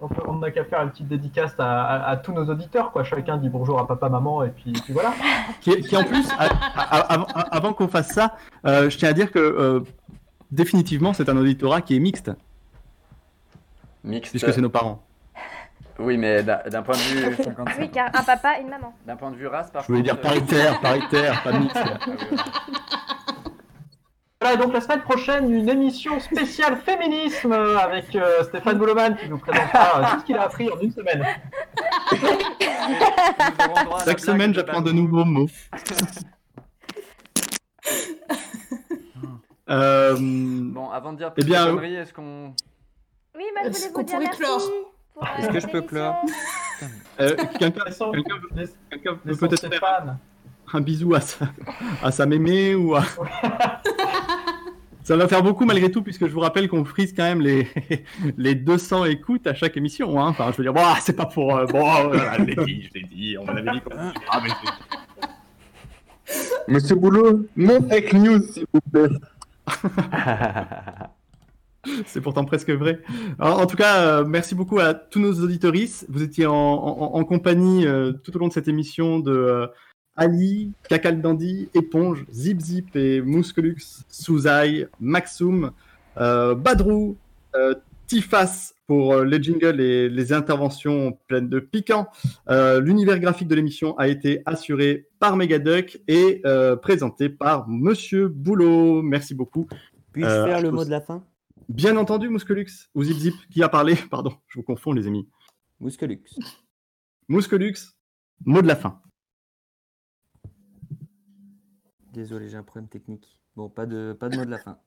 On peut- on n'a qu'à faire une petite dédicace à, à- à tous nos auditeurs, quoi. Chacun dit bonjour à papa, maman, et puis, puis voilà. (laughs) qui, qui en plus, avant, avant qu'on fasse ça, euh, je tiens à dire que euh, définitivement, c'est un auditorat qui est mixte, Mixte. puisque c'est nos parents. Oui, mais d'un point de vue. (laughs) Oui, car un papa, une maman. D'un point de vue race, par Je voulais dire contre, euh, paritaire, (laughs) paritaire, pas mixte. ah oui, oui. Voilà, et donc la semaine prochaine, une émission spéciale féminisme avec euh, Stéphane Bouloman qui nous présentera euh, tout ce qu'il a appris en une semaine. Chaque semaine, j'apprends de nouveaux mots. (laughs) Euh, Bon, avant de dire Eh plus bien, de est-ce qu'on. Oui, moi, je Est-ce voulais qu'on vous dire pourrait merci. euh, Est-ce que je peux clore (laughs) euh, Quelqu'un laissons- quelqu'un peut peut-être faire un bisou à sa, à sa mémé ou à... (laughs) Ça va faire beaucoup malgré tout, puisque je vous rappelle qu'on frise quand même les, (laughs) les 200 écoutes à chaque émission. Hein. Enfin, je veux dire, ah, c'est pas pour... euh, bon, voilà, je l'ai dit, je l'ai dit, on m'avait dit qu'on... Ah, mais Monsieur Boulot, non fake news, s'il vous plaît. (laughs) C'est pourtant presque vrai. Alors, en tout cas, euh, merci beaucoup à tous nos auditoristes. Vous étiez en, en- en compagnie euh, tout au long de cette émission de Ali, Kakal Dandy, Éponge, Zip Zip et Mouskelux, Souzaï, Maxoum, euh, Badrou, euh, Tifas pour euh, les jingles et les interventions pleines de piquants. Euh, L'univers graphique de l'émission a été assuré par Megaduck et présenté par Monsieur Boulot. Merci beaucoup. Puis-je faire le mot de la fin? Bien entendu, Mouskelux ou Zip Zip, qui a parlé (laughs) Pardon, je vous confonds, les amis. Mouskelux. Mouskelux, mot de la fin. Désolé, j'ai un problème technique. Bon, pas de, pas de mot de la fin.